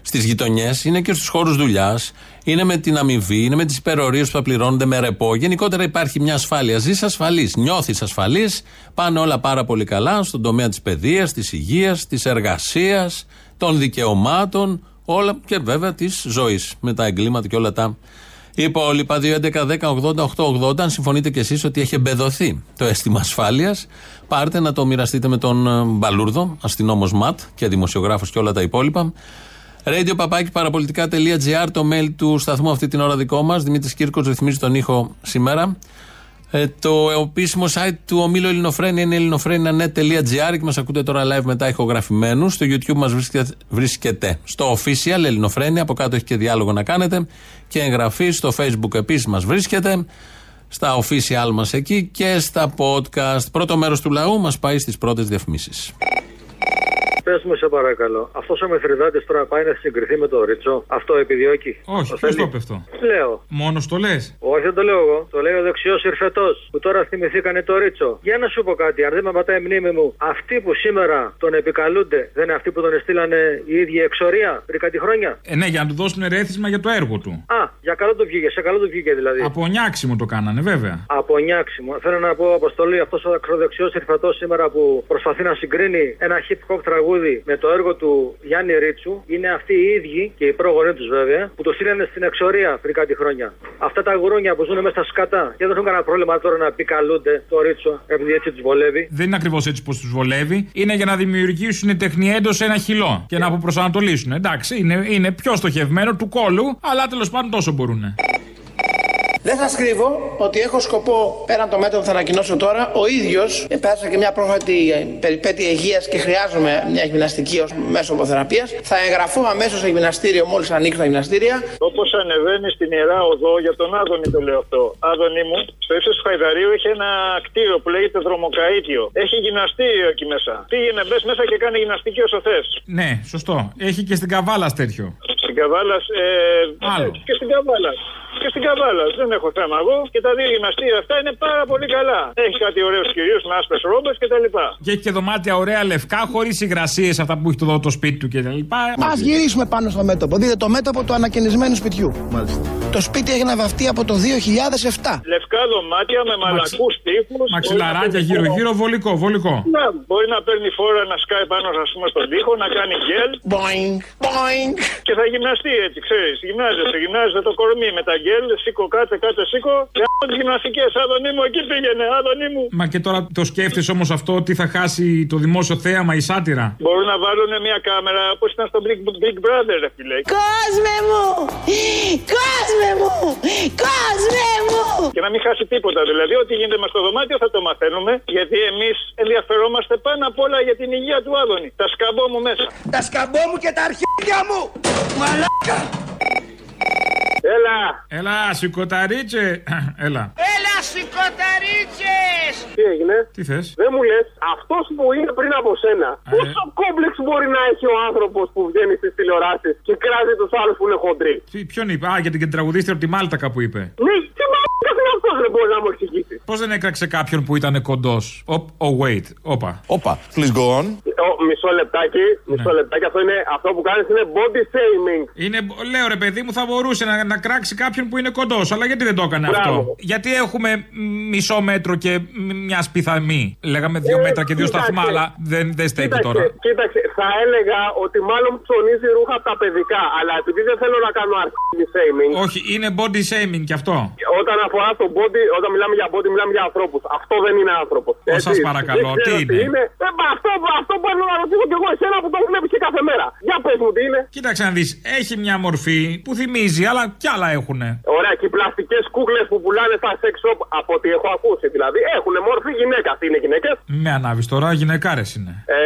στις γειτονιές, είναι και στους χώρους δουλειάς, είναι με την αμοιβή, είναι με τις υπερορίες που θα πληρώνονται με ρεπό. Γενικότερα υπάρχει μια ασφάλεια. Ζεις ασφαλής, νιώθεις ασφαλής, πάνε όλα πάρα πολύ καλά στον τομέα της παιδείας, της υγείας, της εργασίας, των δικαιωμάτων, όλα και βέβαια της ζωής με τα εγκλήματα και όλα τα υπόλοιπα. 2.11.10.80.880. Αν συμφωνείτε κι εσείς ότι έχει εμπεδοθεί το αίσθημα ασφάλειας, πάρτε να το μοιραστείτε με τον ε, Μπαλούρδο, αστυνόμος ΜΑΤ και δημοσιογράφος και όλα τα υπόλοιπα. Radio παπάκι παραπολιτικά.gr το mail του σταθμού αυτή την ώρα δικό μας. Δημήτρης Κύρκος ρυθμίζει τον ήχο σήμερα. Ε, το επίσημο site του ομίλου Ελληνοφρένια είναι ελληνοφρένια.net.gr και μας ακούτε τώρα live μετά ηχογραφημένους. Στο YouTube μας βρίσκεται, βρίσκεται στο official Ελληνοφρένια. Από κάτω έχει και διάλογο να κάνετε. Και εγγραφή στο Facebook επίσης μας βρίσκεται. Στα official μας εκεί και στα podcast. Πρώτο μέρος του λαού μας πάει στις πρώτες διαφημίσεις. Πε μου, σε παρακαλώ. Αυτός ο Μεθριδάτη τώρα πάει να συγκριθεί με το Ρίτσο. Αυτό επιδιώκει. Όχι, ποιος το είπε αυτό; Λέω. Μόνος το λες; Όχι, δεν το λέω εγώ. Το λέει ο δεξιός ηρφετό που τώρα θυμηθήκανε το Ρίτσο. Για να σου πω κάτι, αν δεν με πατάει η μνήμη μου, αυτοί που σήμερα τον επικαλούνται δεν είναι αυτοί που τον στείλανε οι ίδιοι εξορία πριν κάτι χρόνια; Ε, ναι, για να του δώσουν ρέθισμα για το έργο του. Α, για καλό το βγήκε, σε καλό το βγήκε δηλαδή. Από νιάξιμο το κάνανε, βέβαια. Από νιάξιμο. Θέλω να πω, Αποστολή, αυτός ο ακροδεξιός ηρφετό σήμερα που προσπαθεί να συγκρίνει ένα hip hop τραγούδι με το έργο του Γιάννη Ρίτσου είναι αυτοί οι ίδιοι και οι πρόγονοι τους βέβαια που το στείλανε στην εξορία πριν κάτι χρόνια. Αυτά τα γουρούνια που ζουν μέσα στα σκατά και δεν έχουν κανένα πρόβλημα τώρα να επικαλούνται το Ρίτσο επειδή έτσι τους βολεύει. Δεν είναι ακριβώς έτσι πως τους βολεύει. Είναι για να δημιουργήσουν τεχνιέντο ένα χυλό και να αποπροσανατολίσουν. Εντάξει, είναι, είναι πιο στοχευμένο του κόλου, αλλά τέλος πάντων τόσο μπορούν. Δεν σα κρύβω ότι έχω σκοπό, πέραν το μέτρο που θα ανακοινώσω τώρα, ο ίδιος πέρασα και μια πρόφατη περιπέτεια υγείας και χρειάζομαι μια γυμναστική ως μέσο αποθεραπεία. Θα εγγραφώ αμέσως στο γυμναστήριο μόλις ανοίξω τα γυμναστήρια. Όπως ανεβαίνει στην ιερά οδό, για τον Άδωνη το λέω αυτό. Άδωνη μου, στο ύψος του Χαϊδαρίου έχει ένα κτίριο που λέγεται Δρομοκαίτιο. Έχει γυμναστήριο εκεί μέσα. Πήγαινε, μπες μέσα και κάνει γυμναστική όσο θες. Ναι, σωστό. Έχει και στην Καβάλα τέτοιο. Στην Καβάλας. Ε, Άλλο. Και στην Καβάλας. Και στην Καβάλας. Δεν έχω θέμα εγώ. Και τα δύο γυμναστήρια αυτά είναι πάρα πολύ καλά. Έχει κάτι ωραίους κυρίους με άσπρες ρόμπες κτλ. Και έχει και δωμάτια ωραία λευκά, χωρίς υγρασίες αυτά που έχει το, το σπίτι του κτλ. Α γυρίσουμε πάνω στο μέτωπο. Δείτε το μέτωπο του ανακαινισμένου σπιτιού. Μάλιστα. Το σπίτι έχει αναβαυτεί από το 2007. Λευκά δωμάτια με μαλακούς τείχους. Μαξιλαράκια γύρω-γύρω, βολικό, βολικό. Ναι, μπορεί να παίρνει φόρα να σκάει πάνω ας πούμε, στον τοίχο, να κάνει γκέλ. Boing, boing. Και θα γυμναστεί έτσι, ξέρεις. Γυμνάζεται, γυμνάζεται το κορμί με τα γκέλ. Σήκω κάτσε, κάτσε, σήκω. Γάμω τις γυμναστικές, άδωνή μου, εκεί πήγαινε, άδωνή μου. Μα και τώρα το σκέφτεσαι όμως αυτό ότι θα χάσει το δημόσιο θέαμα η σάτυρα; Μπορούν να βάλουν μια κάμερα όπως ήταν στο Big, Big Brother, ρε φίλε. Κόσμε μου! Κόσμε μου! Κόσμε μου! Και να μην χάσει τίποτα. Δηλαδή, ό,τι γίνεται με στο δωμάτιο θα το μαθαίνουμε, γιατί εμείς ενδιαφερόμαστε πάνω απ' όλα για την υγεία του Άδωνη. Τα σκαμπό μου μέσα. Τα σκαμπό μου και τα αρχίδια μου! la loca! Έλα. Έλα, σηκωταρίτσε. Έλα. Έλα, σηκωταρίτσε! Τι έγινε; Τι θες; Δεν μου λες, αυτός που είναι πριν από σένα, πόσο κόμπλεξ μπορεί να έχει ο άνθρωπος που βγαίνει στις τηλεοράσεις και κράζει τους άλλους που είναι χοντροί; Τι, ποιον είπε, Α, για την τραγουδίστρια από τη Μάλτα κάπου είπε. Ναι, τι μαλάκα είναι αυτός, δεν μπορείς να μου εξηγήσεις; Πώς δεν έκραξε κάποιον που ήταν κοντός; Oh, wait, όπα. Όπα, please go on. Ο, μισό λεπτάκι, μισό λεπτάκι. Αυτό, είναι, αυτό που κάνεις είναι body shaming. Είναι, λέω ρε παιδί μου, θα μπορούσε να, να κράξει κάποιον που είναι κοντός. Αλλά γιατί δεν το έκανε Μπράβο. αυτό. Γιατί έχουμε μ, μισό μέτρο και μ, μιας σπιθαμή. Λέγαμε δύο Ε, μέτρα και δύο κοίταξε. σταθμά, αλλά δεν, δεν στέκει Κοίταξε, τώρα. κοίταξε, θα έλεγα ότι μάλλον ψωνίζει ρούχα από τα παιδικά. Αλλά επειδή δεν θέλω να κάνω αρχή shaming. Όχι, είναι body shaming κι αυτό. Όταν αφορά το body, όταν μιλάμε για body, μιλάμε για ανθρώπους. Αυτό δεν είναι άνθρωπος. Ω, σας παρακαλώ, τι είναι; Ε, μα αυτό, αυτό μπορεί να ρωτήσω κι εγώ εσένα που το βλέπεις και κάθε μέρα. Για πες μου τι είναι. Κοίταξε να δεις, έχει μια μορφή που θυμίζει, αλλά κι άλλα έχουνε. Ωραία, και οι πλαστικές κούκλες που πουλάνε στα sex shop, από ό,τι έχω ακούσει δηλαδή, έχουν μόρφη γυναίκα. Τι είναι γυναίκες; Με ανάβεις τώρα, γυναικάρες είναι. Ε,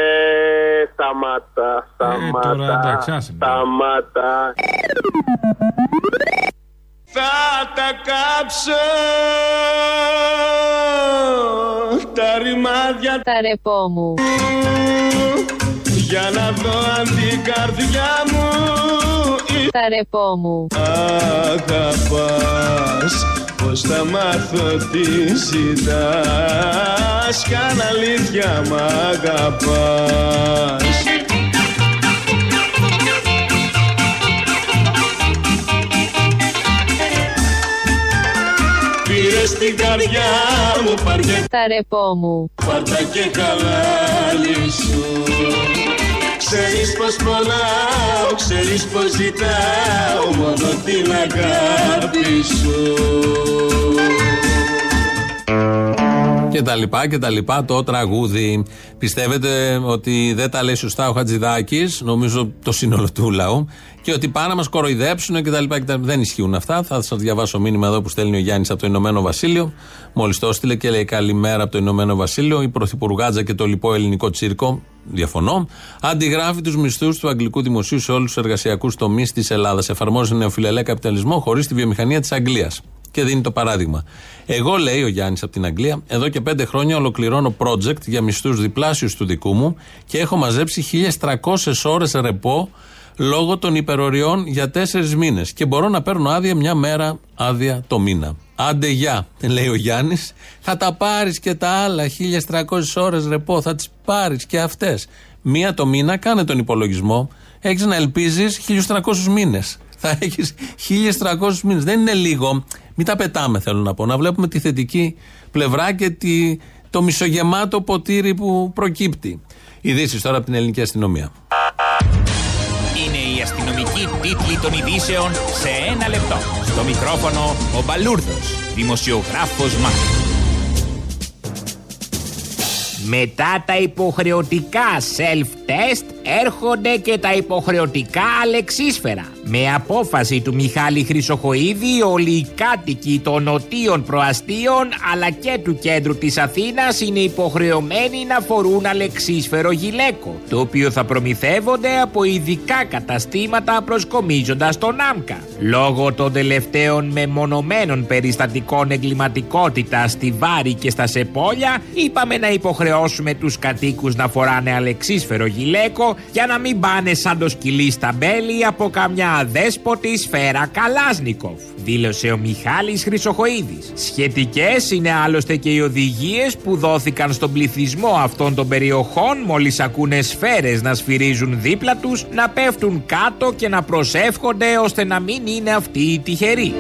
σταμάτα, σταμάτα. τώρα, εντάξει, άσε με. σταμάτα. Θα τα κάψω τα ρημάδια Τα ρεπό μου. για να δω αν την καρδιά μου Τα ρεπό μου. αγαπάς Πώς θα μάθω τι ζητάς Κι αν αλήθεια μ' αγαπάς Πήρες την καρδιά μου πάρ' Τα ρεπό μου. Πάρτα και χαλάλι σου Ξέρεις πως πονάω, ξέρεις πως ζητάω Μόνο την αγάπη σου Και τα λοιπά και τα λοιπά το τραγούδι. Πιστεύετε ότι δεν τα λέει σωστά ο Χατζηδάκης, νομίζω το σύνολο του λαού, και ότι πάνε να μας κοροϊδέψουν και τα λοιπά. Και τα... Δεν ισχύουν αυτά. Θα σας διαβάσω μήνυμα εδώ που στέλνει ο Γιάννης από το Ηνωμένο Βασίλειο. Μόλις το έστειλε και λέει καλημέρα από το Ηνωμένο Βασίλειο. Η Πρωθυπουργάτζα και το λοιπό ελληνικό τσίρκο. Διαφωνώ. Αντιγράφει τους μισθούς του Αγγλικού Δημοσίου σε όλους τους εργασιακούς τομείς της Ελλάδας. Εφαρμόζει νεοφιλελέ καπιταλισμό χωρίς τη βιομηχανία της Αγγλίας. Και δίνει το παράδειγμα. Εγώ, λέει ο Γιάννης από την Αγγλία, εδώ και πέντε χρόνια ολοκληρώνω project για μισθούς διπλάσιους του δικού μου και έχω μαζέψει 1300 ώρες ρεπό λόγω των υπεροριών για τέσσερις μήνες. Και μπορώ να παίρνω άδεια μια μέρα άδεια το μήνα. Άντε γεια, λέει ο Γιάννης. Θα τα πάρεις και τα άλλα 1300 ώρες ρεπό, θα τις πάρεις και αυτές. Μία το μήνα, κάνε τον υπολογισμό. Έχεις να ελπίζεις 1300 μήνες. Θα έχεις 1300 μήνες. Δεν είναι λίγο. Μην τα πετάμε, θέλω να πω. Να βλέπουμε τη θετική πλευρά και τη, το μισογεμάτο ποτήρι που προκύπτει. Ειδήσεις τώρα από την ελληνική αστυνομία. Είναι η αστυνομική τίτλη των ειδήσεων σε ένα λεπτό. Στο μικρόφωνο ο Μπαλούρδος, δημοσιογράφος Μάρκος. Μετά τα υποχρεωτικά self-test έρχονται και τα υποχρεωτικά αλεξίσφαιρα. Με απόφαση του Μιχάλη Χρυσοχοίδη όλοι οι κάτοικοι των νοτίων προαστίων αλλά και του κέντρου της Αθήνας είναι υποχρεωμένοι να φορούν αλεξίσφαιρο γυλαίκο το οποίο θα προμηθεύονται από ειδικά καταστήματα προσκομίζοντας τον ΆΜΚΑ. Λόγω των τελευταίων μεμονωμένων περιστατικών εγκληματικότητας στη Βάρη και στα Σεπόλια είπαμε να υποχρεώσουμε τους κατοίκους να φοράνε αλεξίσφαιρο γυλαίκο για να μην πάνε σαν το σκυλί στα μπέλη από καμιά αδέσποτης σφαίρα Καλάσνικοφ, δήλωσε ο Μιχάλης Χρυσοχοίδης. Σχετικές είναι άλλωστε και οι οδηγίες που δόθηκαν στον πληθυσμό αυτών των περιοχών μόλις ακούνε σφαίρες να σφυρίζουν δίπλα τους, να πέφτουν κάτω και να προσεύχονται ώστε να μην είναι αυτοί οι τυχεροί.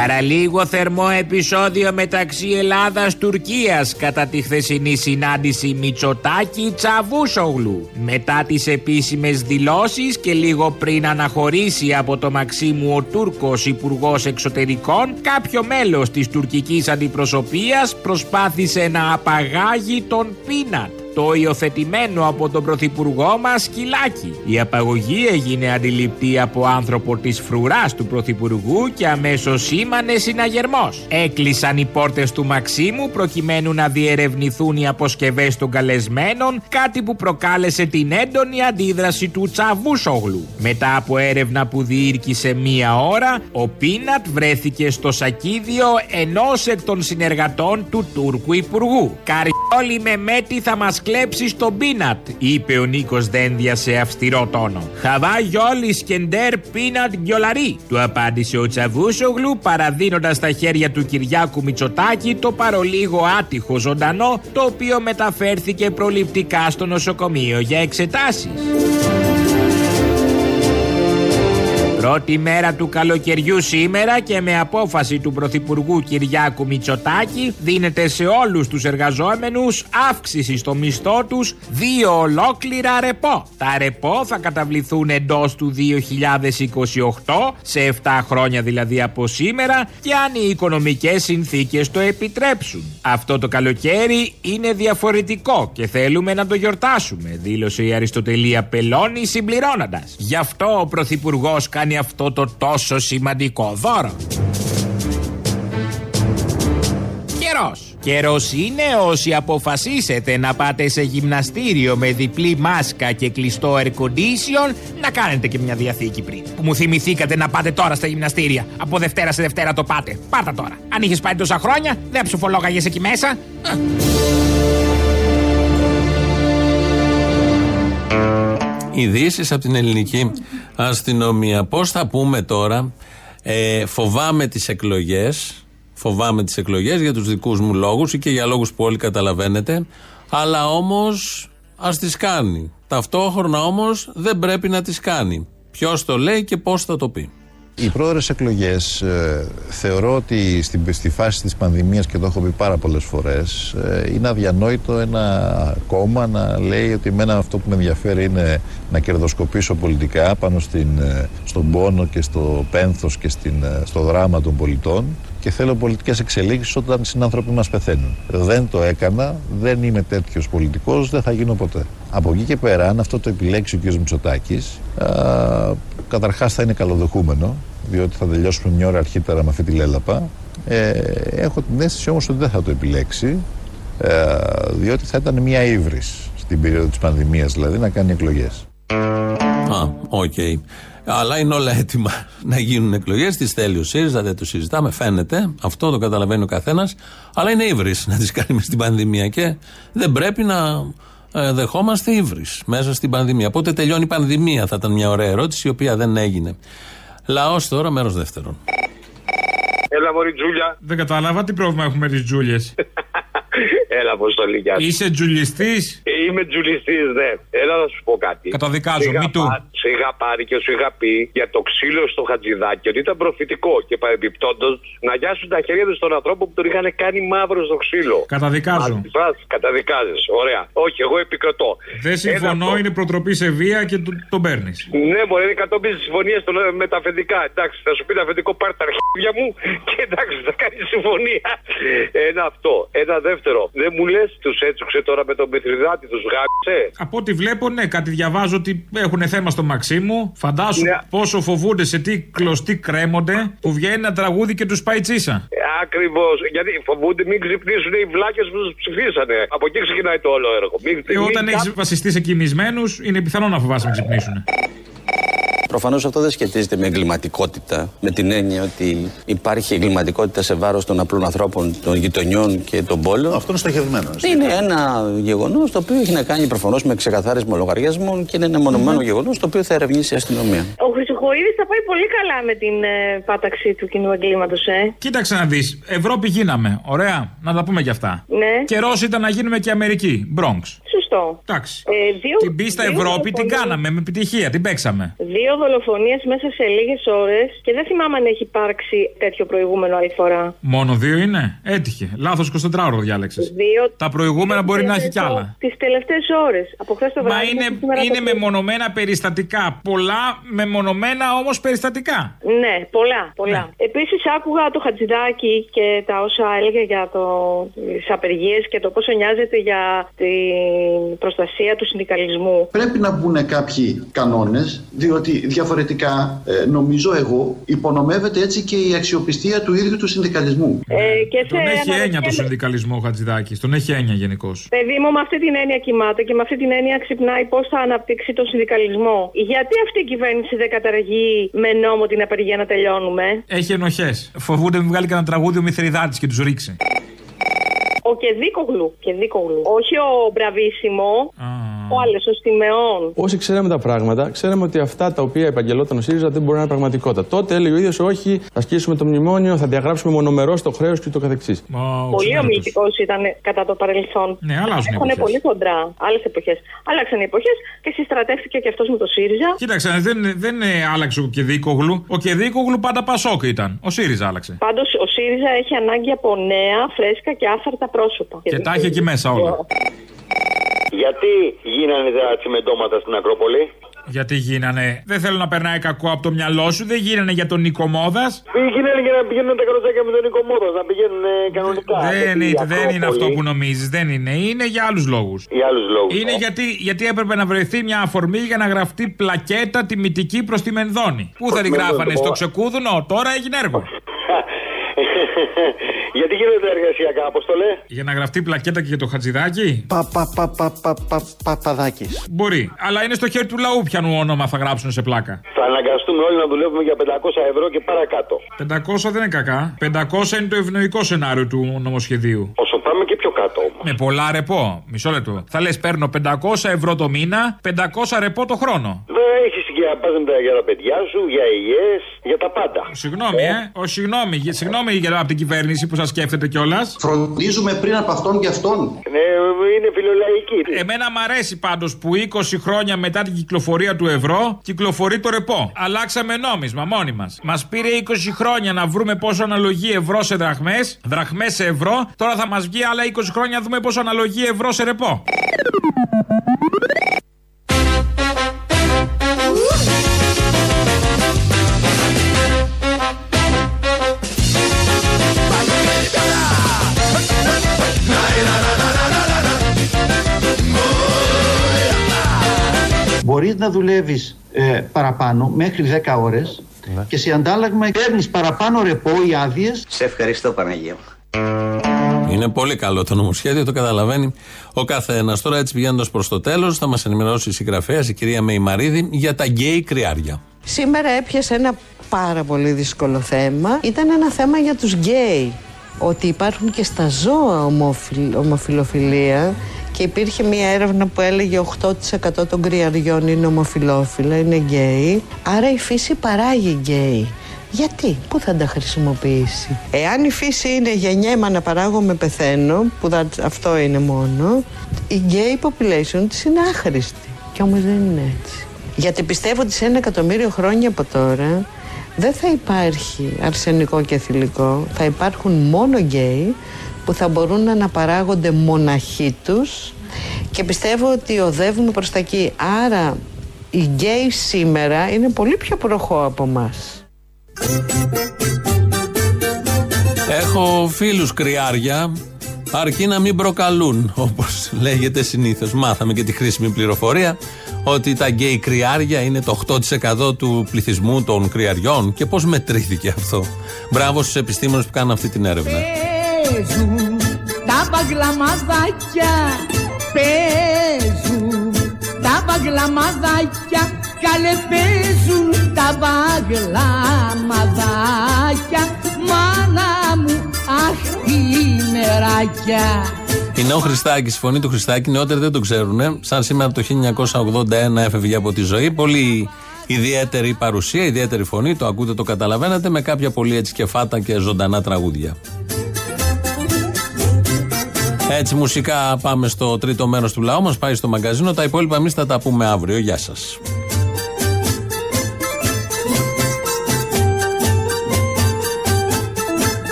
Παραλίγο θερμό επεισόδιο μεταξύ Ελλάδας-Τουρκίας κατά τη χθεσινή συνάντηση Μητσοτάκη Τσαβούσογλου. Μετά τις επίσημες δηλώσεις και λίγο πριν αναχωρήσει από το Μαξίμου ο Τούρκος Υπουργός Εξωτερικών, κάποιο μέλος της τουρκικής αντιπροσωπείας προσπάθησε να απαγάγει τον Πίνατ. Το υιοθετημένο από τον πρωθυπουργό μας σκυλάκι. Η απαγωγή έγινε αντιληπτή από άνθρωπο της φρουράς του πρωθυπουργού και αμέσως σήμανε συναγερμός. Έκλεισαν οι πόρτες του Μαξίμου προκειμένου να διερευνηθούν οι αποσκευές των καλεσμένων, κάτι που προκάλεσε την έντονη αντίδραση του Τσαβούσογλου. Μετά από έρευνα που διήρκησε μία ώρα, ο Πίνατ βρέθηκε στο σακίδιο ενός εκ των συνεργατών του Τούρκου Υπουργού. Καριόλι με μέτη θα μας κλέψεις τον Πίνατ, είπε ο Νίκος Δένδια σε αυστηρό τόνο. Χαβά γιόλι σκεντέρ Πίνατ γκιολαρί, του απάντησε ο Τσαβούσογλου παραδίνοντας στα χέρια του Κυριάκου Μητσοτάκη το παρολίγο άτυχο ζωντανό, το οποίο μεταφέρθηκε προληπτικά στο νοσοκομείο για εξετάσεις. Πρώτη μέρα του καλοκαιριού σήμερα και με απόφαση του Πρωθυπουργού Κυριάκου Μητσοτάκη δίνεται σε όλους τους εργαζόμενους αύξηση στο μισθό τους δύο ολόκληρα ρεπό. Τα ρεπό θα καταβληθούν εντός του 2028 σε 7 χρόνια δηλαδή από σήμερα και αν οι οικονομικές συνθήκες το επιτρέψουν. Αυτό το καλοκαίρι είναι διαφορετικό και θέλουμε να το γιορτάσουμε, δήλωσε η Αριστοτελία Πελώνη συμπληρώνοντας. Γι' αυτό ο Πρωθυπουργός κάνει αυτό το τόσο σημαντικό δώρο. Καιρός. Καιρός είναι όσοι αποφασίσετε να πάτε σε γυμναστήριο με διπλή μάσκα και κλειστό air condition να κάνετε και μια διαθήκη πριν. Που μου θυμηθήκατε να πάτε τώρα στα γυμναστήρια. Από Δευτέρα σε Δευτέρα το πάτε. Πάτα τώρα. Αν είχες πάει τόσα χρόνια, δεν ψοφολόγαγες εκεί μέσα. Ειδήσεις από την ελληνική αστυνομία. Πώς θα πούμε τώρα, ε, φοβάμαι τις εκλογές. Φοβάμαι τις εκλογές για τους δικούς μου λόγους ή και για λόγους που όλοι καταλαβαίνετε. Αλλά όμως ας τις κάνει. Ταυτόχρονα όμως δεν πρέπει να τις κάνει. Ποιος το λέει και πώς θα το πει. Οι πρόορες εκλογές ε, θεωρώ ότι στην, στη φάση της πανδημίας και το έχω πει πάρα πολλές φορές ε, είναι αδιανόητο ένα κόμμα να λέει ότι εμένα αυτό που με ενδιαφέρει είναι να κερδοσκοπήσω πολιτικά πάνω στην, ε, στον πόνο και στο πένθος και στην, ε, στο δράμα των πολιτών και θέλω πολιτικές εξελίξεις όταν οι συνάνθρωποι μας πεθαίνουν. Δεν το έκανα, δεν είμαι τέτοιος πολιτικός, δεν θα γίνω ποτέ. Από εκεί και πέρα, αν αυτό το επιλέξει ο κ. Μητσοτάκης, α, καταρχάς θα είναι καλοδεχούμενο, διότι θα τελειώσουμε μια ώρα αρχίτερα με αυτή τη λαίλαπα. Ε, έχω την αίσθηση όμως ότι δεν θα το επιλέξει, ε, διότι θα ήταν μια ύβρις στην περίοδο της πανδημίας, δηλαδή να κάνει εκλογές. Α, οκ. Αλλά είναι όλα έτοιμα να γίνουν εκλογές. Τις θέλει ο ΣΥΡΙΖΑ, δεν το συζητάμε, φαίνεται. Αυτό το καταλαβαίνει ο καθένας. Αλλά είναι ύβρις να τις κάνει μες στην πανδημία. Και δεν πρέπει να ε, δεχόμαστε ύβρις μέσα στην πανδημία. Πότε τελειώνει η πανδημία, θα ήταν μια ωραία ερώτηση, η οποία δεν έγινε. Λαός τώρα, μέρος δεύτερον. Έλα, Μωρή Τζούλια. Δεν κατάλαβα τι πρόβλημα έχουμε με τις Τζούλιες. Έλα, Αποστολή, γεια σου. Είσαι τζουλιστής; Είμαι τζουλιστής, ναι. Έλα να σου πω κάτι. Καταδικάζω, Σου είχα μη του. Πά- Σου είχα πάρει και σου είχα πει για το ξύλο στο χατζηδάκι ότι ήταν προφητικό και παρεμπιπτόντως να γιάσουν τα χέρια τους στον ανθρώπο που τον είχαν κάνει μαύρο στο ξύλο. Καταδικάζω. Καταδικάζεις. Ωραία. Όχι, εγώ επικροτώ. Δεν συμφωνώ, είναι προτροπή σε βία και το- τον παίρνεις. Ναι, μπορεί είναι κατόπιν τη συμφωνία με τα αφεντικά. Εντάξει, θα σου πει το αφεντικό πάρει τα αρχίδια μου και εντάξει, θα κάνει συμφωνία. Ένα αυτό. Ένα δεύτερο. Δεν μου λες, τους έτσουξε τώρα με τον Μηθριδάτη, τους γάμισε; Από ό,τι βλέπω, ναι, κάτι διαβάζω ότι έχουν θέμα στο Μαξίμου. Φαντάσου Ναι. πόσο φοβούνται σε τι κλωστοί κρέμονται που βγαίνει ένα τραγούδι και τους πάει τσίσα. Ακριβώς. Γιατί φοβούνται μην ξυπνήσουν οι βλάκες που τους ψηφίσανε. Από εκεί ξεκινάει το όλο έργο. Μην, Και μην όταν κα- έχεις βασιστείς σε κοιμισμένου, είναι πιθανό να φοβάσαι να ξυπνήσουν. Προφανώς αυτό δεν σχετίζεται με εγκληματικότητα, με την έννοια ότι υπάρχει εγκληματικότητα σε βάρος των απλών ανθρώπων, των γειτονιών και των πόλεων. Αυτό είναι στοχευμένο. Είναι ένα γεγονός το οποίο έχει να κάνει προφανώς με ξεκαθάρισμα λογαριασμών και είναι ένα μονομένο γεγονός το οποίο θα ερευνήσει η αστυνομία. Ο Χρυσοχοίδης θα πάει πολύ καλά με την ε, πάταξη του κοινού εγκλήματος, ε. Κοίταξε να δεις. Ευρώπη γίναμε. Ωραία. Να τα πούμε κι αυτά. Ναι. Καιρός ήταν να γίνουμε και Αμερική. Bronx. Σωστό. Εντάξει. Ε, δύο, Την πίστα δύο Ευρώπη την δολοφονίες- κάναμε με επιτυχία. Την παίξαμε. Δύο δολοφονίες μέσα σε λίγες ώρες και δεν θυμάμαι αν έχει υπάρξει τέτοιο προηγούμενο άλλη φορά. Μόνο δύο είναι; Έτυχε. Λάθος 24 ώρο διάλεξες. Δύο. Τα προηγούμενα μπορεί να έχει κι άλλα. Τις τελευταίε ώρες. Από χθες το βράδυ. Μα είναι, μέχρι σήμερα το είναι πρωί. μεμονωμένα περιστατικά. Πολλά μεμονωμένα όμως περιστατικά. Ναι, πολλά, πολλά. Ναι. Επίσης, άκουγα το Χατζηδάκι και τα όσα έλεγε για το, τις απεργίες και το πόσο νοιάζεται για την προστασία του συνδικαλισμού. Πρέπει να μπουν κάποιοι κανόνες, διότι διαφορετικά, ε, νομίζω εγώ, υπονομεύεται έτσι και η αξιοπιστία του ίδιου του συνδικαλισμού. Ε, και σε Τον έχει έννοια το αναρωτιέμαι- συνδικαλισμό ο Χατζηδάκης. Τον έχει έννοια γενικώς. Παιδί μου, με αυτή την έννοια κοιμάται και με αυτή την έννοια ξυπνάει πώς θα αναπτύξει τον συνδικαλισμό. Γιατί αυτή η κυβέρνηση δεν καταργεί με νόμο την απεργία να τελειώνουμε; Έχει ενοχές. Φοβούνται μην βγάλει κανένα τραγούδι ο Μηθριδάτης και τους ρίξει. Ο Κεδίκογλου, Κεδίκογλου. όχι ο Μπραβίσιμο, ο άλλος, ο Στιμεών. Όσοι ξέραμε τα πράγματα, ξέραμε ότι αυτά τα οποία επαγγελόταν ο ΣΥΡΙΖΑ δεν μπορεί να είναι πραγματικότητα. Τότε έλεγε ο ίδιος, Όχι, θα ασκήσουμε το μνημόνιο, θα διαγράψουμε μονομερός το χρέος και το καθεξής. Πολύ ομιλητικό ήταν κατά το παρελθόν. Ναι, αλλάζουν οι Έχουν εποχές. πολύ κοντρά. Άλλες εποχές. Άλλαξαν οι εποχές και συστρατεύτηκε και αυτός με το ΣΥΡΙΖΑ. Κοίταξε, δεν, δεν ε, άλλαξε ο Κεδίκογλου. Ο Κεδίκογλου πάντα Πασόκ ήταν. Ο ΣΥΡΙΖΑ άλλαξε. Πάντως ο ΣΥΡΙΖΑ έχει ανάγκη από νέα, φρέσκα και άφαρτα πρόσωπα. Και τα έχει εκεί μέσα όλα. Γιατί γίνανε τα τσιμεντώματα στην Ακρόπολη; Γιατί γίνανε. Δεν θέλω να περνάει κακό από το μυαλό σου. Δεν γίνανε για τον Νίκο Μόδας. Γίνανε για να πηγαίνουν τα καροτσάκια με τον Νίκο Μόδας, να πηγαίνουν ε, κανονικά. Δεν, Γιατί η είναι, δεν είναι αυτό Ακρόπολη- που νομίζεις. Δεν είναι. Είναι για άλλους λόγους. Για άλλους λόγους, Είναι ε. γιατί, γιατί έπρεπε να βρεθεί μια αφορμή για να γραφτεί πλακέτα τιμητική προς τη Μενδώνη. Πού θα τη Προς γράφανε, Μενδώνη. στο ξεκούδουνο, τώρα έγινε έργο. Γιατί γίνονται τα εργασιακά, Αποστολέ. Για να γραφτεί πλακέτα και για το χατζηδάκι; Πα, πα, πα, πα, πα, πα, παπαδάκης. Μπορεί. Αλλά είναι στο χέρι του λαού πιανού όνομα θα γράψουν σε πλάκα. Θα αναγκαστούμε όλοι να δουλεύουμε για 500 ευρώ και παρακάτω. 500 δεν είναι κακά. 500 είναι το ευνοϊκό σενάριο του νομοσχεδίου. Όσο πάμε και πιο κάτω όμως. Με πολλά ρεπό. Μισό λεπτό. Θα λες: Παίρνω 500 ευρώ το μήνα, 500 ρεπό το χρόνο. Δεν έχεις για να πας με τα- για τα παιδιά σου, για υγιές, για τα πάντα. Συγγνώμη, ε; Ο, συγγνώμη, γε- συγγνώμη για από την κυβέρνηση που σας σκέφτεται κιόλας. Φροντίζουμε πριν από αυτόν και αυτόν. Ναι, είναι φιλολαϊκή. Εμένα μ' αρέσει πάντως που 20 χρόνια μετά την κυκλοφορία του ευρώ κυκλοφορεί το ρεπό. Αλλάξαμε νόμισμα μόνοι μας. Μας πήρε 20 χρόνια να βρούμε πόσο αναλογεί ευρώ σε δραχμές, δραχμές σε ευρώ. Τώρα θα μας βγει άλλα 20 χρόνια να δούμε πόσο αναλογεί ευρώ σε ρεπό. Να δουλεύεις παραπάνω μέχρι 10 ώρες και σε αντάλλαγμα παίρνει παραπάνω ρεπό ή άδειες. Σε ευχαριστώ Παναγία μου. Είναι πολύ καλό το νομοσχέδιο, το καταλαβαίνει ο καθένας. Τώρα, έτσι πηγαίνοντας προς το τέλος, θα μας ενημερώσει η συγγραφέα, η κυρία Μεϊμαρίδη, για τα γκέι κριάρια. Σήμερα έπιασε ένα πάρα πολύ δύσκολο θέμα. Ήταν ένα θέμα για τους γκέι. Ότι υπάρχουν και στα ζώα ομοφυλ, ομοφυλοφιλία και υπήρχε μια έρευνα που έλεγε 8% των κριαριών είναι ομοφυλόφιλα, είναι γκέι. Άρα η φύση παράγει γκέι. Γιατί, πού θα τα χρησιμοποιήσει; Εάν η φύση είναι γεννιέμαι αναπαράγομαι πεθαίνω, που θα- αυτό είναι μόνο, η gay population της είναι άχρηστη. Κι όμως δεν είναι έτσι. Γιατί πιστεύω ότι σε ένα εκατομμύριο χρόνια από τώρα δεν θα υπάρχει αρσενικό και θηλυκό. Θα υπάρχουν μόνο γκέι που θα μπορούν να αναπαράγονται μοναχοί τους και πιστεύω ότι οδεύουμε προς τα εκεί. Άρα οι γκέι σήμερα είναι πολύ πιο προχώ από μας. Έχω φίλους κριάρια, αρκεί να μην προκαλούν, όπως λέγεται συνήθως. Μάθαμε και τη χρήσιμη πληροφορία ότι τα γκέι κριάρια είναι το 8% του πληθυσμού των κριαριών. Και πώς μετρήθηκε αυτό; Μπράβο στους επιστήμονες που κάνουν αυτή την έρευνα. Παίζουν τα μπαγλαμαδάκια Παίζουν τα μπαγλαμαδάκια Καλέ παίζουν τα μπαγλαμαδάκια Μάνα μου αχ τι μεράκια Είναι ο Χριστάκη, η φωνή του Χριστάκη, νεότεροι δεν το ξέρουν. Σαν σήμερα το 1981 έφευγε από τη ζωή. Πολύ ιδιαίτερη παρουσία, ιδιαίτερη φωνή, το ακούτε, το καταλαβαίνετε, με κάποια πολύ έτσι κεφάτα και ζωντανά τραγούδια. Έτσι μουσικά πάμε στο τρίτο μέρος του λαού μας, πάει στο μαγκαζίνο. Τα υπόλοιπα εμείς θα τα πούμε αύριο. Γεια σας.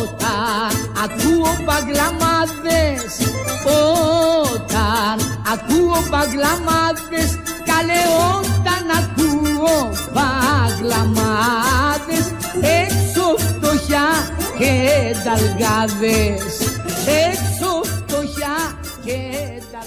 Όταν ακούω μπαγλαμάδες Όταν ακούω μπαγλαμάδες Καλέ όταν ακούω μπαγλαμάδες Έξω φτωχιά και νταλγάδες Έξω φτωχιά και τα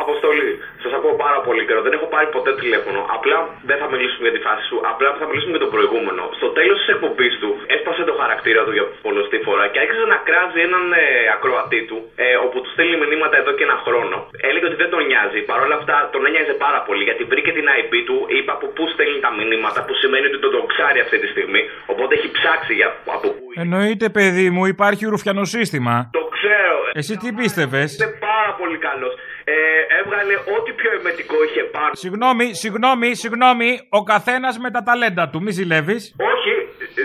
Αποστολή, σα ακούω πάρα πολύ καιρό. Δεν έχω πάρει ποτέ τηλέφωνο. Απλά δεν θα μιλήσουμε για τη φάση σου. Απλά θα μιλήσουμε για το προηγούμενο. Στο τέλος της εκπομπής του έσπασε το χαρακτήρα του για πολλωστή φορά και άρχισε να κράζει έναν ε, ακροατή του, ε, όπου του στέλνει μηνύματα εδώ και ένα χρόνο. Έλεγε ότι δεν τον νοιάζει. Παρ' όλα αυτά τον ένοιαζε πάρα πολύ γιατί βρήκε την IP του, είπε από πού στέλνει τα μηνύματα, που σημαίνει ότι τον τον ξέρει αυτή τη στιγμή. Οπότε έχει ψάξει για από πού. Εννοείται, παιδί μου, υπάρχει ρουφιανοσύστημα. Το ξέρω. Εσύ τι πίστευες; Είναι πάρα πολύ καλός. Ε, έβγαλε ό,τι πιο εμετικό είχε πάνω. Συγγνώμη, συγγνώμη, συγγνώμη. Ο καθένας με τα ταλέντα του, μη ζηλεύεις. Όχι,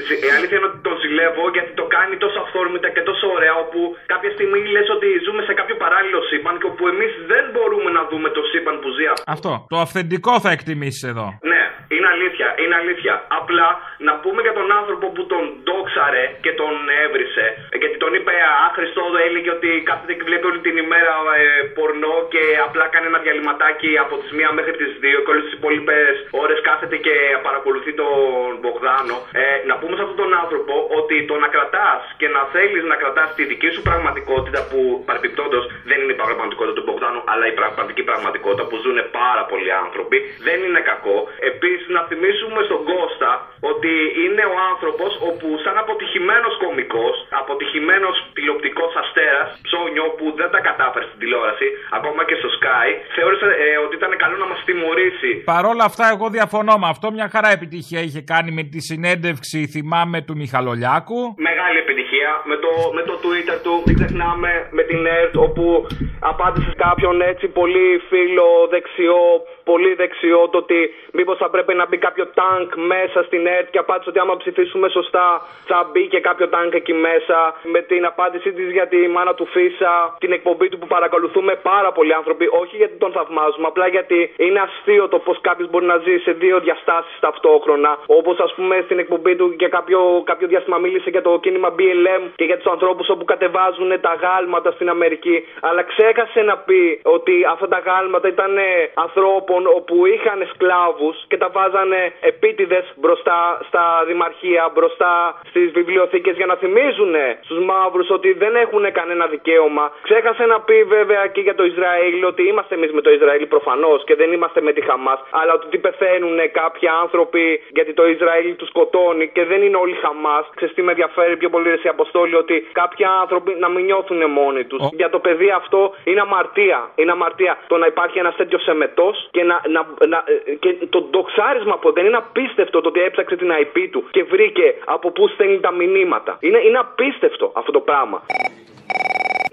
ζ- η αλήθεια είναι ότι τον ζηλεύω γιατί το κάνει τόσο αυθόρμητα και τόσο ωραία όπου κάποια στιγμή λες ότι ζούμε σε κάποιο παράλληλο σύμπαν και όπου εμείς δεν μπορούμε να δούμε το σύμπαν που ζει αυτό. Αυτό. Το αυθεντικό θα εκτιμήσεις εδώ. Ναι, είναι αλήθεια, είναι αλήθεια. Απλά να πούμε για τον άνθρωπο που τον ντόξαρε και τον έβρισε. ε, Γιατί τον είπε άχρηστο, έλεγε ότι κάθεται και βλέπει όλη την ημέρα ε, πορνό και απλά κάνει ένα διαλυματάκι από τις 1 μέχρι τις 2 και όλες τις υπόλοιπες ώρες κάθεται και παρακολουθεί τον Μπογδάνο. Ε, να πούμε σε αυτόν τον άνθρωπο ότι το να κρατάς και να θέλεις να κρατάς τη δική σου πραγματικότητα που παρεμπιπτόντως δεν είναι η πραγματικότητα του Μπογδάνου, αλλά η πραγματική πραγματικότητα που ζουν πάρα πολλοί άνθρωποι, δεν είναι κακό. Επίσης, να θυμίσουμε στον Κώστα ότι είναι ο άνθρωπος όπου, σαν αποτυχημένος κωμικός, αποτυχημένος τηλεοπτικός αστέρας, ψώνιο που δεν τα κατάφερε στην τηλεόραση, ακόμα και στο Sky, θεώρησε ε, ότι ήταν καλό να μας τιμωρήσει. Παρόλα αυτά, εγώ διαφωνώ με αυτό. Μια χαρά επιτυχία είχε κάνει με τη συνέντευξη, θυμάμαι, του Μιχαλολιάκου. Μεγάλη επιτυχία με το, με το Twitter του, μην ξεχνάμε, με την ΕΡΤ, όπου απάντησε σε κάποιον έτσι πολύ φίλο δεξιό, πολύ δεξιό, το ότι μήπως θα πρέπει να μπει κάποιο τάγκ μέσα στην ΕΡΤ και απάντησε ότι άμα ψηφίσουμε σωστά θα μπει και κάποιο τάγκ εκεί μέσα. Με την απάντησή της για τη μάνα του Φίσα, την εκπομπή του που παρακολουθούμε πάρα πολλοί άνθρωποι, όχι γιατί τον θαυμάζουμε, απλά γιατί είναι αστείο το πώς κάποιος μπορεί να ζει σε δύο διαστάσεις ταυτόχρονα. Όπως ας πούμε στην εκπομπή του για κάποιο, κάποιο διάστημα μίλησε για το κίνημα BLM και για τους ανθρώπους όπου κατεβάζουν τα γάλματα στην Αμερική. Αλλά ξέχασε να πει ότι αυτά τα γάλματα ήταν ε, ανθρώπων όπου είχαν σκλάβους και τα βάζανε επίτηδες μπροστά στα δημαρχία, μπροστά στις βιβλιοθήκες για να θυμίζουν στους μαύρους ότι δεν έχουν κανένα δικαίωμα. Ξέχασε να πει βέβαια και για το Ισραήλ ότι είμαστε εμείς με το Ισραήλ προφανώς και δεν είμαστε με τη Χαμάς, αλλά ότι πεθαίνουν κάποιοι άνθρωποι γιατί το Ισραήλ τους σκοτώνει και δεν είναι όλοι Χαμάς. Ξέρετε τι με ενδιαφέρει πιο πολύ ρε, σε αποστόλη ότι κάποιοι άνθρωποι να μην νιώθουν μόνοι τους. Για το παιδί αυτό είναι αμαρτία. Είναι αμαρτία το να υπάρχει ένας τέτοιος σεμετό και, να, να, να, ε, και το ντοξάρισμα που δεν είναι απίστευτο το ότι έψαξε την IP του και βρήκε από πού στέλνει τα μηνύματα. Είναι, είναι απίστευτο αυτό το πράγμα.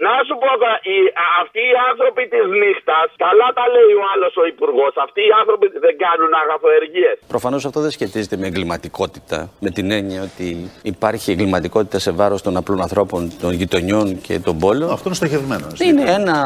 Να σου πω τώρα, οι- αυτοί οι άνθρωποι της νύχτας, καλά τα λέει ο άλλος ο υπουργός, αυτοί οι άνθρωποι δεν κάνουν αγαθοεργίε. Προφανώς αυτό δεν σχετίζεται με εγκληματικότητα, με την έννοια ότι υπάρχει εγκληματικότητα σε βάρος των απλών ανθρώπων, των γειτονιών και των πόλεων. Αυτό είναι στοχευμένο. Είναι ένα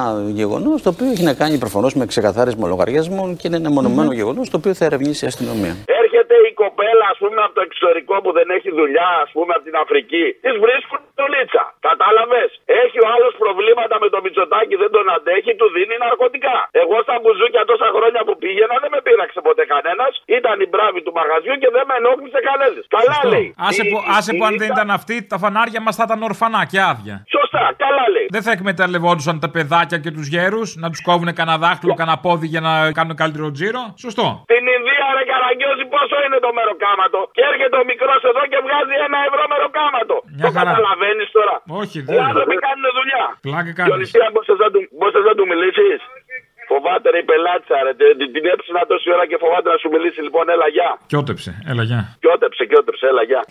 γεγονός το οποίο έχει να κάνει προφανώς με ξεκαθάρισμα λογαριασμών και είναι ένα μονομένο γεγονός το οποίο θα ερευνήσει η αστυνομία. Έρχεται η κοπέλα, ας πούμε, από το εξωτερικό που δεν έχει δουλειά, ας πούμε, από την Αφρική. Της βρίσκουν το λίτσα. Κατάλαβες; Έχει ο άλλος προβλήματα με το μυτσοτάκι, δεν τον αντέχει, του δίνει ναρκωτικά. Εγώ στα μπουζούκια τόσα χρόνια που πήγαινα δεν με πείραξε ποτέ κανένας. Ήταν η μπράβη του μαγαζιού και δεν με ενόχλησε κανένας. Καλά λέει. Άσε Η- που, άσε η που αν δεν νύχτα- ήταν αυτοί, τα φανάρια μας θα ήταν ορφανά και άδεια. Σωστά, καλά λέει. Δεν θα εκμεταλλευόντουσαν τα παιδάκια και τους γέρους να τους κόβουν κανένα δάχτυλο, κανένα πόδι για να κάνουν καλύτερο τζίρο. Σωστό. Την Ινδία ρε καραγκιόζη πόσο είναι το μεροκάματο; Και έρχεται ο μικρός εδώ και βγάζει ένα ευρώ μεροκάματο. Μια το χαρά. καταλαβαίνει τώρα. Όχι, Οι δεν. άνθρωποι κάνουν δουλειά. Πλάκα κάνεις. Διονυσία, μπορείς να του, μπορείς να του μιλήσεις. Φοβάται ρε η πελάτσα ρε. Την, την έψηνα τόση ώρα και φοβάται να σου μιλήσει. Λοιπόν, έλα γεια. Κιότεψε. Έλα, γεια. Κιότεψε, κιότεψε, έλα γεια.